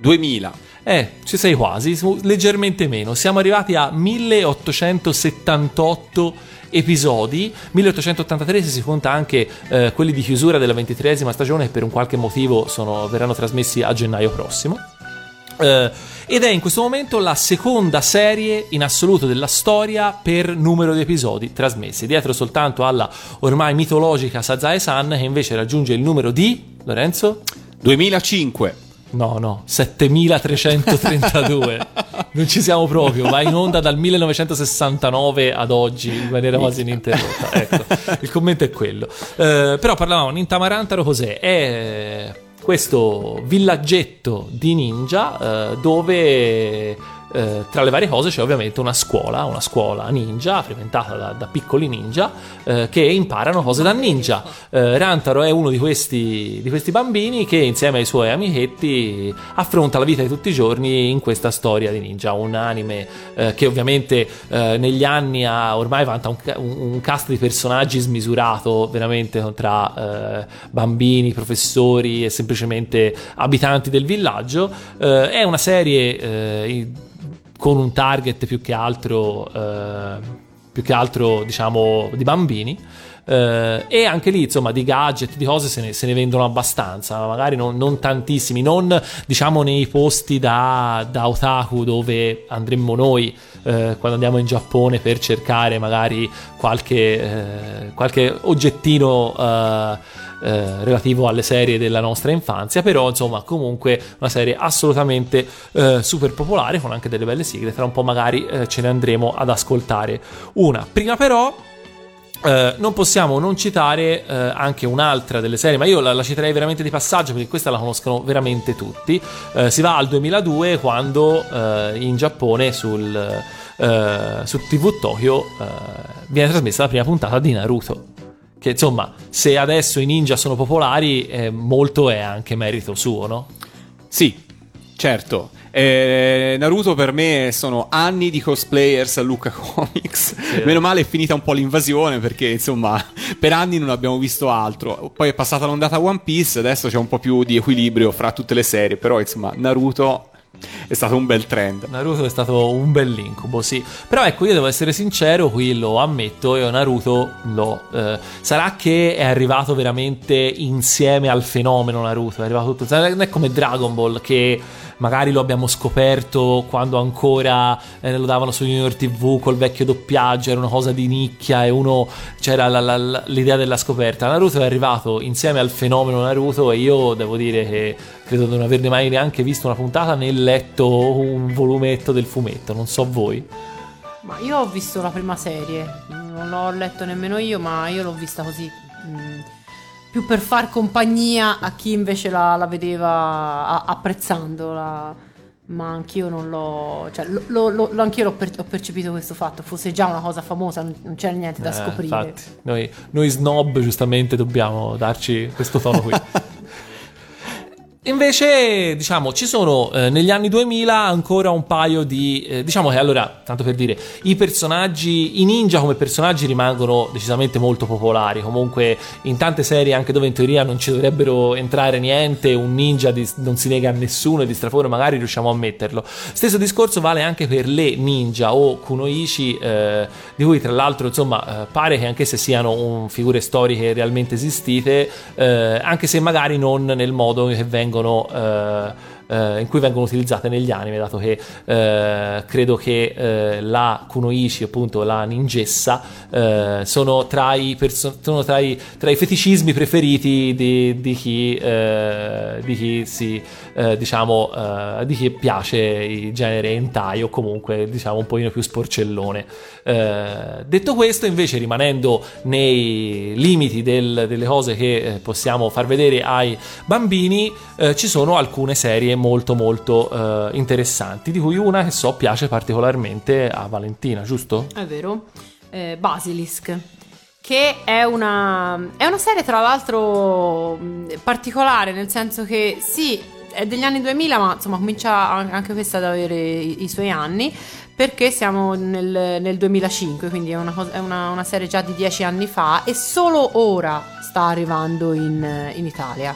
2000
eh, ci sei quasi, leggermente meno. Siamo arrivati a 1878 episodi, 1883 se si conta anche eh, quelli di chiusura della ventitreesima stagione che per un qualche motivo sono- verranno trasmessi a gennaio prossimo. Eh, ed è in questo momento la seconda serie in assoluto della storia per numero di episodi trasmessi, dietro soltanto alla ormai mitologica Sazae-san che invece raggiunge il numero di Lorenzo?
2005
No, no, 7332. *laughs* non ci siamo proprio, va in onda dal 1969 ad oggi in maniera quasi ininterrotta. Ecco, *laughs* il commento è quello. Eh, però parlavamo, Nintamarantaro cos'è? È questo villaggetto di ninja eh, dove eh, tra le varie cose c'è ovviamente una scuola, una scuola ninja frequentata da, da piccoli ninja eh, che imparano cose da ninja. Eh, Rantaro è uno di questi, di questi bambini che insieme ai suoi amichetti affronta la vita di tutti i giorni in questa storia di ninja, un anime eh, che ovviamente eh, negli anni ha ormai vanta un, un- cast di personaggi smisurato veramente tra bambini, professori e semplicemente abitanti del villaggio. È una serie con un target più che altro, eh, più che altro diciamo di bambini. Eh, e anche lì insomma di gadget di cose se ne, se ne vendono abbastanza magari non, non tantissimi non diciamo nei posti da, da otaku dove andremmo noi eh, quando andiamo in Giappone per cercare magari qualche, eh, qualche oggettino eh, relativo alle serie della nostra infanzia, però insomma comunque una serie assolutamente eh, super popolare con anche delle belle sigle, tra un po' magari eh, ce ne andremo ad ascoltare una. Prima però eh, non possiamo non citare eh, anche un'altra delle serie, ma io la, la citerei veramente di passaggio perché questa la conoscono veramente tutti. Eh, si va al 2002 quando eh, in Giappone sul, eh, su TV Tokyo viene trasmessa la prima puntata di Naruto. Che insomma, se adesso i ninja sono popolari, eh, molto è anche merito suo, no?
Sì, certo. Eh, Naruto per me sono anni di cosplayers a Luca *laughs* Comics. Meno male è finita un po' l'invasione perché insomma per anni non abbiamo visto altro. Poi è passata l'ondata One Piece, adesso c'è un po' più di equilibrio fra tutte le serie, però insomma Naruto è stato un bel trend.
Naruto è stato un bell'incubo, sì. Però ecco, io devo essere sincero, qui lo ammetto, io Naruto lo... eh, sarà che è arrivato veramente insieme al fenomeno Naruto, è arrivato tutto... Non è come Dragon Ball che magari lo abbiamo scoperto quando ancora eh, lo davano su Junior TV col vecchio doppiaggio, era una cosa di nicchia e uno c'era la- la- la- l'idea della scoperta. Naruto è arrivato insieme al fenomeno Naruto e io devo dire che credo di non averne mai neanche visto una puntata né letto un volumetto del fumetto, non so voi.
Ma io ho visto la prima serie, non l'ho letto nemmeno io, ma io l'ho vista così. mm, più per far compagnia a chi invece la, la vedeva a- apprezzando la, ma anch'io non l'ho, cioè, lo, lo- lo- lo- anch'io l'ho per- ho percepito questo fatto, fosse già una cosa famosa, non, non c'era niente da
Eh,
scoprire.
infatti, noi, noi snob giustamente dobbiamo darci questo tono qui. *laughs* Invece, diciamo, ci sono eh, negli anni 2000 ancora un paio di. eh, diciamo che allora, tanto per dire, i personaggi, i ninja come personaggi rimangono decisamente molto popolari. Comunque, in tante serie, anche dove in teoria non ci dovrebbero entrare niente, un ninja di- non si nega a nessuno e di straforo magari riusciamo a metterlo. Stesso discorso vale anche per le ninja o kunoichi, eh, di cui tra l'altro, insomma, eh, pare che anche se siano un- figure storiche realmente esistite, eh, anche se magari non nel modo che vengono. Eh, eh, in cui vengono utilizzate negli anime, dato che eh, credo che la Kunoichi, appunto la ninjessa, sono, tra i, perso- sono tra, i, tra i feticismi preferiti di, di chi, di chi si, eh, diciamo, eh, di chi piace il genere hentai o comunque diciamo un pochino più sporcellone. Eh, detto questo, invece, rimanendo nei limiti del- delle cose che eh, possiamo far vedere ai bambini, ci sono alcune serie molto molto interessanti, di cui una che so piace particolarmente a Valentina, giusto?
È vero. Basilisk. Che è una, è una serie, tra l'altro, mh, particolare, nel senso che sì, è degli anni 2000, ma insomma comincia an- anche questa ad avere i, i suoi anni, perché siamo nel, nel 2005, quindi è, una, cosa- è una- una serie già di dieci anni fa e solo ora sta arrivando in, in Italia.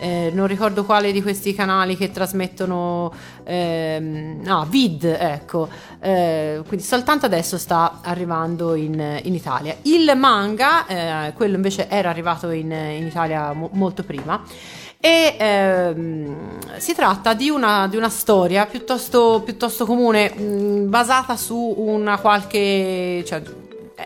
Eh, non ricordo quale di questi canali che trasmettono ehm, ah, Vid ecco. Eh, quindi soltanto adesso sta arrivando in, in Italia. Il manga eh, quello invece era arrivato in, in Italia mo- molto prima e ehm, si tratta di una, di una storia piuttosto, piuttosto comune mh, basata su una qualche cioè,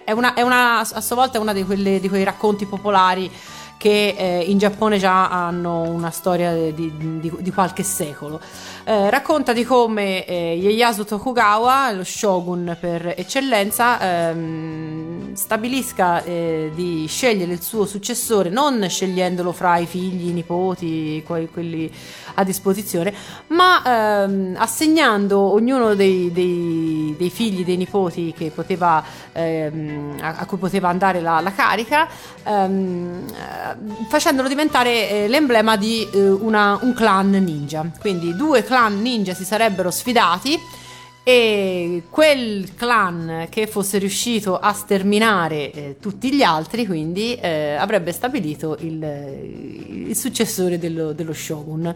è, una, è una- a sua volta è una di, di quei racconti popolari che eh, in Giappone già hanno una storia di- di qualche secolo. Eh, racconta di come eh, Ieyasu Tokugawa, lo shogun per eccellenza, ehm, stabilisca eh, di scegliere il suo successore, non scegliendolo fra i figli, i nipoti, que- quelli a disposizione, ma ehm, assegnando ognuno dei, dei- dei figli, dei nipoti poteva, ehm, a, a cui poteva andare la, la carica, ehm, eh, facendolo diventare eh, l'emblema di eh, una- un clan ninja. Quindi due clan ninja si sarebbero sfidati e quel clan che fosse riuscito a sterminare eh, tutti gli altri, quindi eh, avrebbe stabilito il, il successore dello, dello shogun.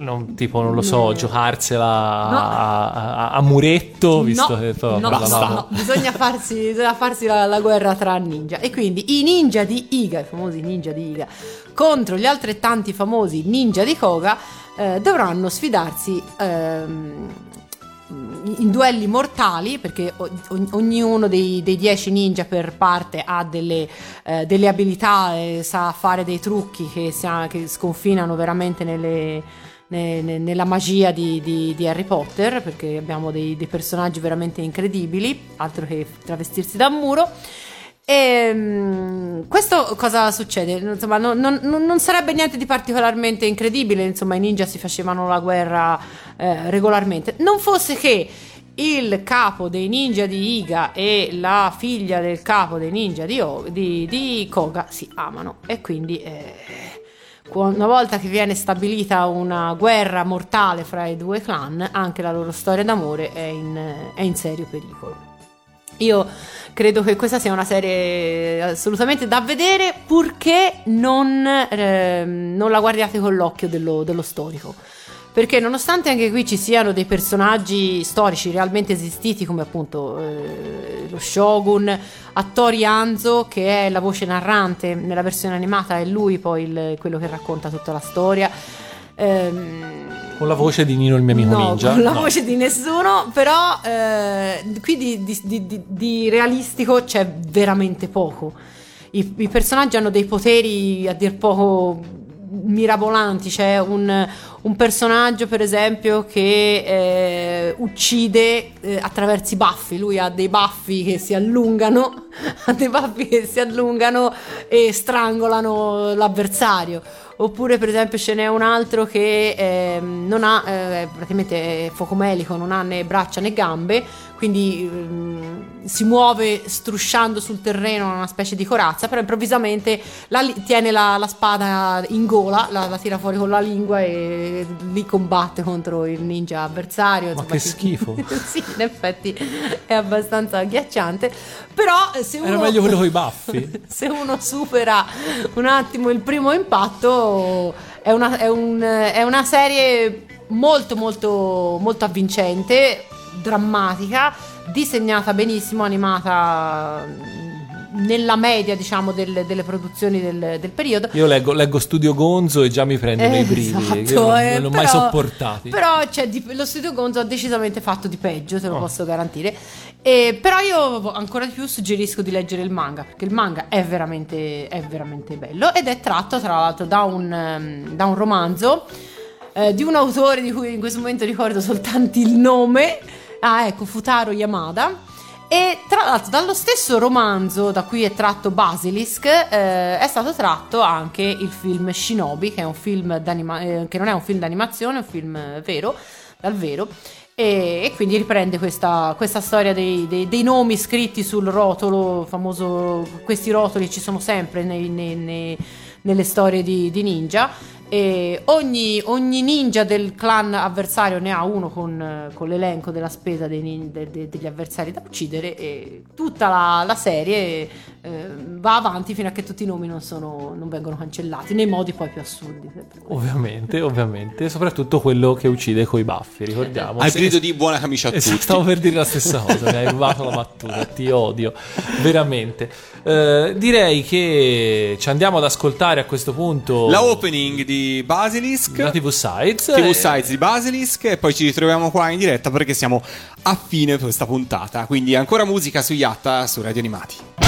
Non, tipo, non lo so,
No.
giocarsela
No.
a, a- a muretto, visto
no,
che poi
no,
parlavamo-
no, bisogna farsi, bisogna farsi la, la guerra tra ninja. E quindi i ninja di Iga, i famosi ninja di Iga, contro gli altrettanti famosi ninja di Koga, eh, dovranno sfidarsi ehm, in duelli mortali, perché ognuno dei, dei dieci ninja per parte ha delle, eh, delle abilità, e sa fare dei trucchi che, sia- che sconfinano veramente nelle, ne- ne- nella magia di, di- di Harry Potter, perché abbiamo dei, dei personaggi veramente incredibili, altro che travestirsi da un muro. E mm, questo cosa succede? Insomma, non, non- non- sarebbe niente di particolarmente incredibile, insomma, i ninja si facevano la guerra eh, regolarmente. Non fosse che il capo dei ninja di Iga e la figlia del capo dei ninja di, O- di- di Koga si amano e quindi eh, Una volta che viene stabilita una guerra mortale fra i due clan, anche la loro storia d'amore è in, è in serio pericolo. Io credo che questa sia una serie assolutamente da vedere, purché non, ehm, non la guardiate con l'occhio dello, dello storico. Perché nonostante anche qui ci siano dei personaggi storici realmente esistiti, come appunto eh, lo Shogun, Hattori Hanzo, che è la voce narrante nella versione animata, è lui poi il- quello che racconta tutta la storia. Ehm,
Con la voce di Nino il mio amico
no,
ninja.
con la
No.
voce di nessuno, però eh, qui di, di- di- di- realistico c'è veramente poco. I, i personaggi hanno dei poteri a dir poco mirabolanti, c'è un, un personaggio, per esempio, che eh, uccide eh, attraverso i baffi. Lui ha dei baffi che si allungano, *laughs* ha dei baffi che si allungano e strangolano l'avversario. Oppure, per esempio, ce n'è un altro che ehm, non ha eh, praticamente è focomelico, non ha né braccia né gambe, quindi ehm, si muove strusciando sul terreno una specie di corazza, però improvvisamente la tiene la, la spada in gola, la, la tira fuori con la lingua e lì combatte contro il ninja avversario.
Ma che schifo. *laughs*
sì, in effetti è abbastanza agghiacciante, però se uno...
Era meglio quello con i *laughs* baffi.
se uno supera un attimo il primo impatto è una, è un- è una serie molto molto molto avvincente drammatica disegnata benissimo animata nella media diciamo del- delle produzioni del, del periodo
Io leggo, leggo Studio Gonzo e già mi prendono i brividi.
Esatto,
non,
eh,
non l'ho mai sopportati.
Però c'è di- lo studio Gonzo ha decisamente fatto di peggio, te lo
Oh.
posso garantire. E, però io ancora di più suggerisco di leggere il manga, perché il manga è veramente, è veramente bello ed è tratto tra l'altro da un, ehm, da un romanzo eh, di un autore di cui in questo momento ricordo soltanto il nome. Ah, ecco, Futaro Yamada. E tra l'altro dallo stesso romanzo da cui è tratto Basilisk eh, è stato tratto anche il film Shinobi, che, eh, che non è un film d'animazione, è un film vero, dal vero. E, e quindi riprende questa, questa storia dei, dei- dei nomi scritti sul rotolo, famoso, questi rotoli ci sono sempre nei- nei- nei- nelle storie di, di ninja. E ogni, ogni ninja del clan avversario ne ha uno con, con l'elenco della spesa dei nin- de- de- degli avversari da uccidere e tutta la, la serie eh, va avanti fino a che tutti i nomi non, sono- non vengono cancellati nei modi poi più assurdi.
Ovviamente, ovviamente. Soprattutto quello che uccide coi baffi, ricordiamo.
Al
Se-
grido di buona camicia a *laughs*
Esatto,
tutti.
stavo per dire la stessa cosa, mi hai rubato la battuta, ti odio, veramente. Eh, direi che ci andiamo ad ascoltare a questo punto
La opening di Basilisk.
la TV Sites.
TV Sites di Basilisk e poi ci ritroviamo qua in diretta perché siamo a fine questa puntata. Quindi ancora musica su Yatta su Radio Animati.「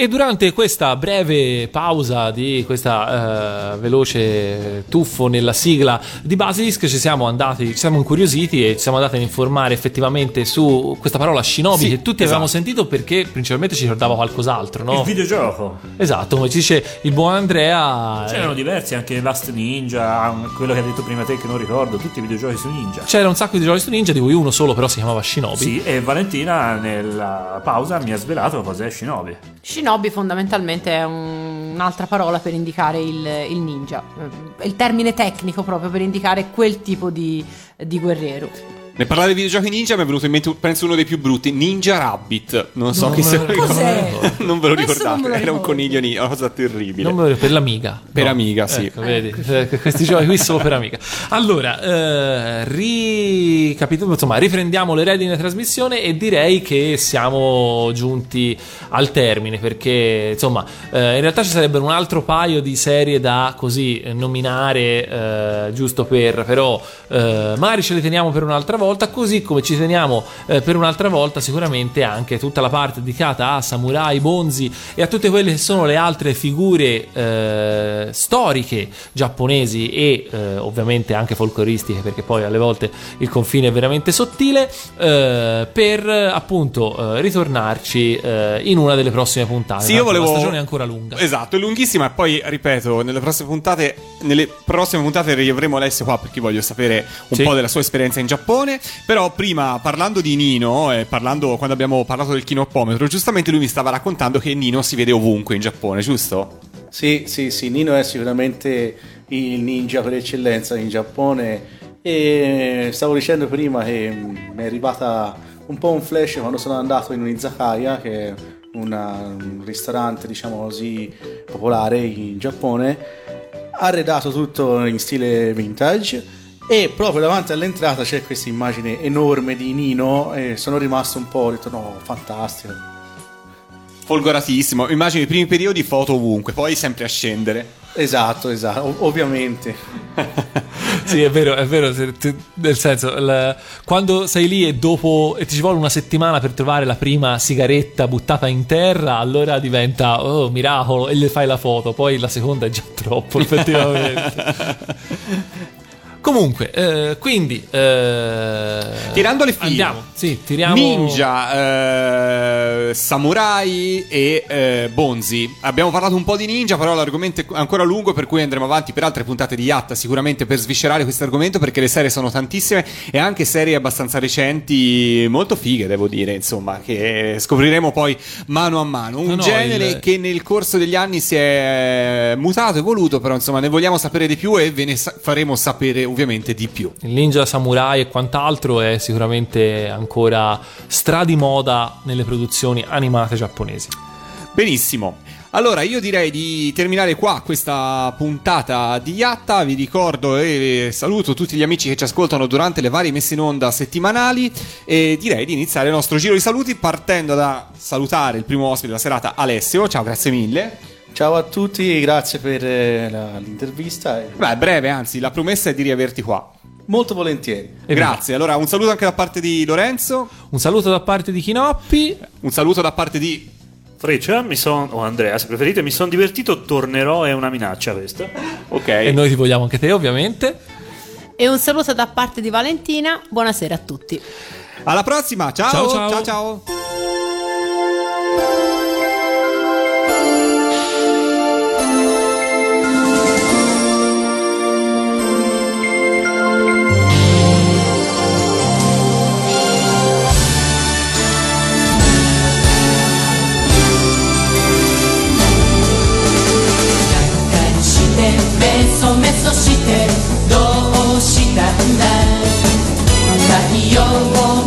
E durante questa breve pausa di questa eh, veloce tuffo nella sigla di Basilisk ci siamo andati, ci siamo incuriositi e ci siamo andati a informare effettivamente su questa parola shinobi
Sì,
che tutti avevamo
esatto.
sentito perché principalmente ci ricordava qualcos'altro, no?
Il videogioco.
Esatto, come ci dice il buon Andrea. eh,
C'erano diversi, anche Last Ninja, quello che hai detto prima te che non ricordo, tutti i videogiochi su Ninja.
C'era un sacco di giochi su Ninja, di cui uno solo però si chiamava Shinobi.
Sì, e Valentina nella pausa mi ha svelato cos'è Shinobi.
Shinobi fondamentalmente è un- un'altra parola per indicare il, il ninja, il termine tecnico proprio per indicare quel tipo di, di guerriero.
Nel parlare di videogiochi ninja mi è venuto in mente, penso, uno dei più brutti, Ninja Rabbit. Non so
Non
chi se
lo
ricorda. Non ve lo
Questo
ricordate,
lo
era un coniglio ninja, una cosa terribile.
Non me lo- per l'Amiga.
Per Amiga, sì.
Ecco, vedi, eh, questi giochi qui solo per Amiga. Allora, eh, ricapitoliamo, insomma, riprendiamo le redini della trasmissione e direi che siamo giunti al termine perché, insomma, eh, in realtà ci sarebbero un altro paio di serie da così nominare, eh, giusto per, però eh, magari ce le teniamo per un'altra volta, così come ci teniamo eh, per un'altra volta sicuramente anche tutta la parte dedicata a samurai, bonzi e a tutte quelle che sono le altre figure eh, storiche giapponesi e eh, ovviamente anche folcloristiche perché poi alle volte il confine è veramente sottile eh, per appunto eh, ritornarci eh, in una delle prossime puntate
Sì, io volevo.
la stagione è ancora lunga
Esatto, è lunghissima. E poi, ripeto, nelle prossime puntate, nelle prossime puntate riavremo Alessio qua perché voglio sapere un
Sì.
po' della sua esperienza in Giappone. Però, prima, parlando di Nino, e parlando quando abbiamo parlato del kinoppometro, giustamente lui mi stava raccontando che Nino si vede ovunque in Giappone, giusto?
Sì, sì, sì, Nino è sicuramente il ninja per eccellenza in Giappone. E stavo dicendo prima che mm, mi è arrivata un po' un flash quando sono andato in un izakaya che è una- un ristorante diciamo così popolare in Giappone. Arredato tutto in stile vintage e proprio davanti all'entrata c'è questa immagine enorme di Nino e sono rimasto un po' ho detto no fantastico
Folgoratissimo. Immagino i primi periodi foto ovunque, poi sempre a scendere.
esatto esatto ov- ovviamente *laughs*
sì è vero è vero se- te- nel senso il- quando sei lì e dopo e ti ci vuole una settimana per trovare la prima sigaretta buttata in terra allora diventa oh miracolo e le fai la foto poi la seconda è già troppo effettivamente *laughs* Comunque, eh, quindi eh,
Tirando le fila.
Andiamo, sì, tiriamo
Ninja, eh, samurai e eh, bonzi. Abbiamo parlato un po' di ninja, però l'argomento è ancora lungo, per cui andremo avanti per altre puntate di Yatta sicuramente per sviscerare questo argomento, perché le serie sono tantissime e anche serie abbastanza recenti, molto fighe, devo dire, insomma, che scopriremo poi mano a mano. Un
No, no,
genere
il-
che nel corso degli anni si è mutato, evoluto, però insomma ne vogliamo sapere di più e ve ne sa- faremo sapere ovviamente di più.
Il ninja samurai e quant'altro è sicuramente ancora stradi moda nelle produzioni animate giapponesi.
Benissimo. Allora, io direi di terminare qua questa puntata di Yatta. Vi ricordo e saluto tutti gli amici che ci ascoltano durante le varie messe in onda settimanali. E direi di iniziare il nostro giro di saluti partendo da salutare il primo ospite della serata, Alessio. Ciao, grazie mille.
Ciao a tutti, grazie per eh, la- l'intervista. e
Beh, breve, anzi, la promessa è di riaverti qua.
Molto volentieri.
Grazie. Allora, un saluto anche da parte di Lorenzo.
Un saluto da parte di Chinoppi.
Un saluto da parte di.
Freccia, mi son, o Andrea se preferite, mi sono divertito, tornerò, è una minaccia questa.
Ok.
E noi ti vogliamo anche te, ovviamente.
E un saluto da parte di Valentina. Buonasera a tutti.
Alla prossima. Ciao.
Ciao, ciao.
ciao. ciao.
メソメソしてどうしたんだ。太陽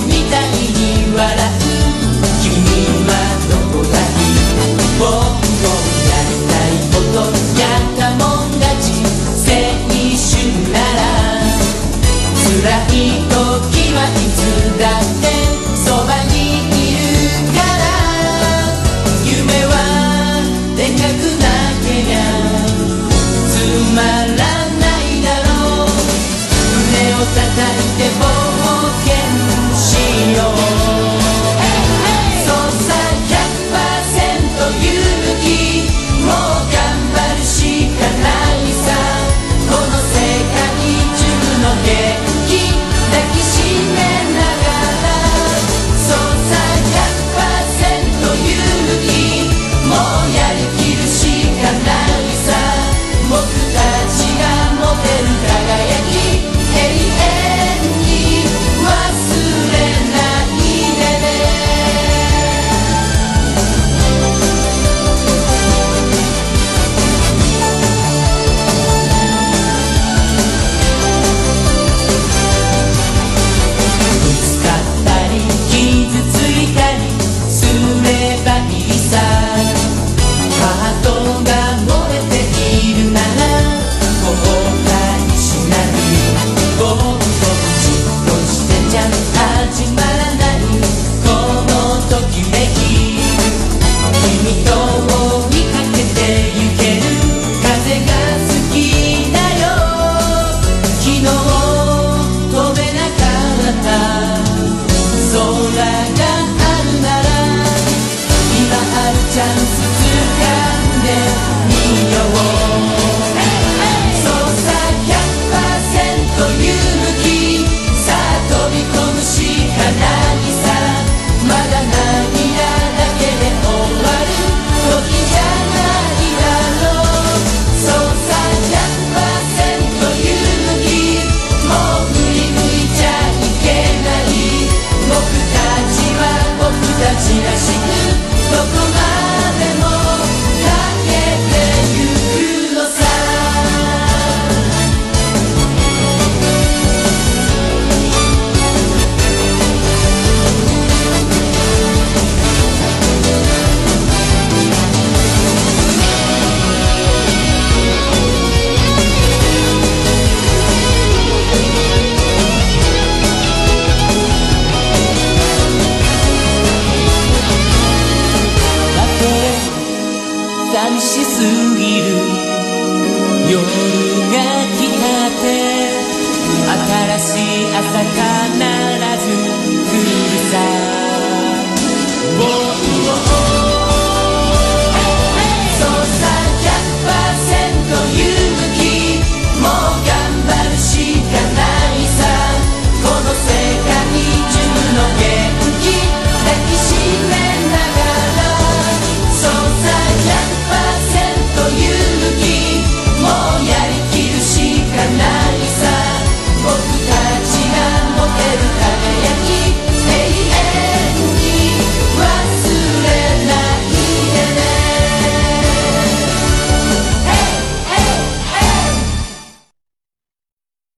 叩いて冒険しよう。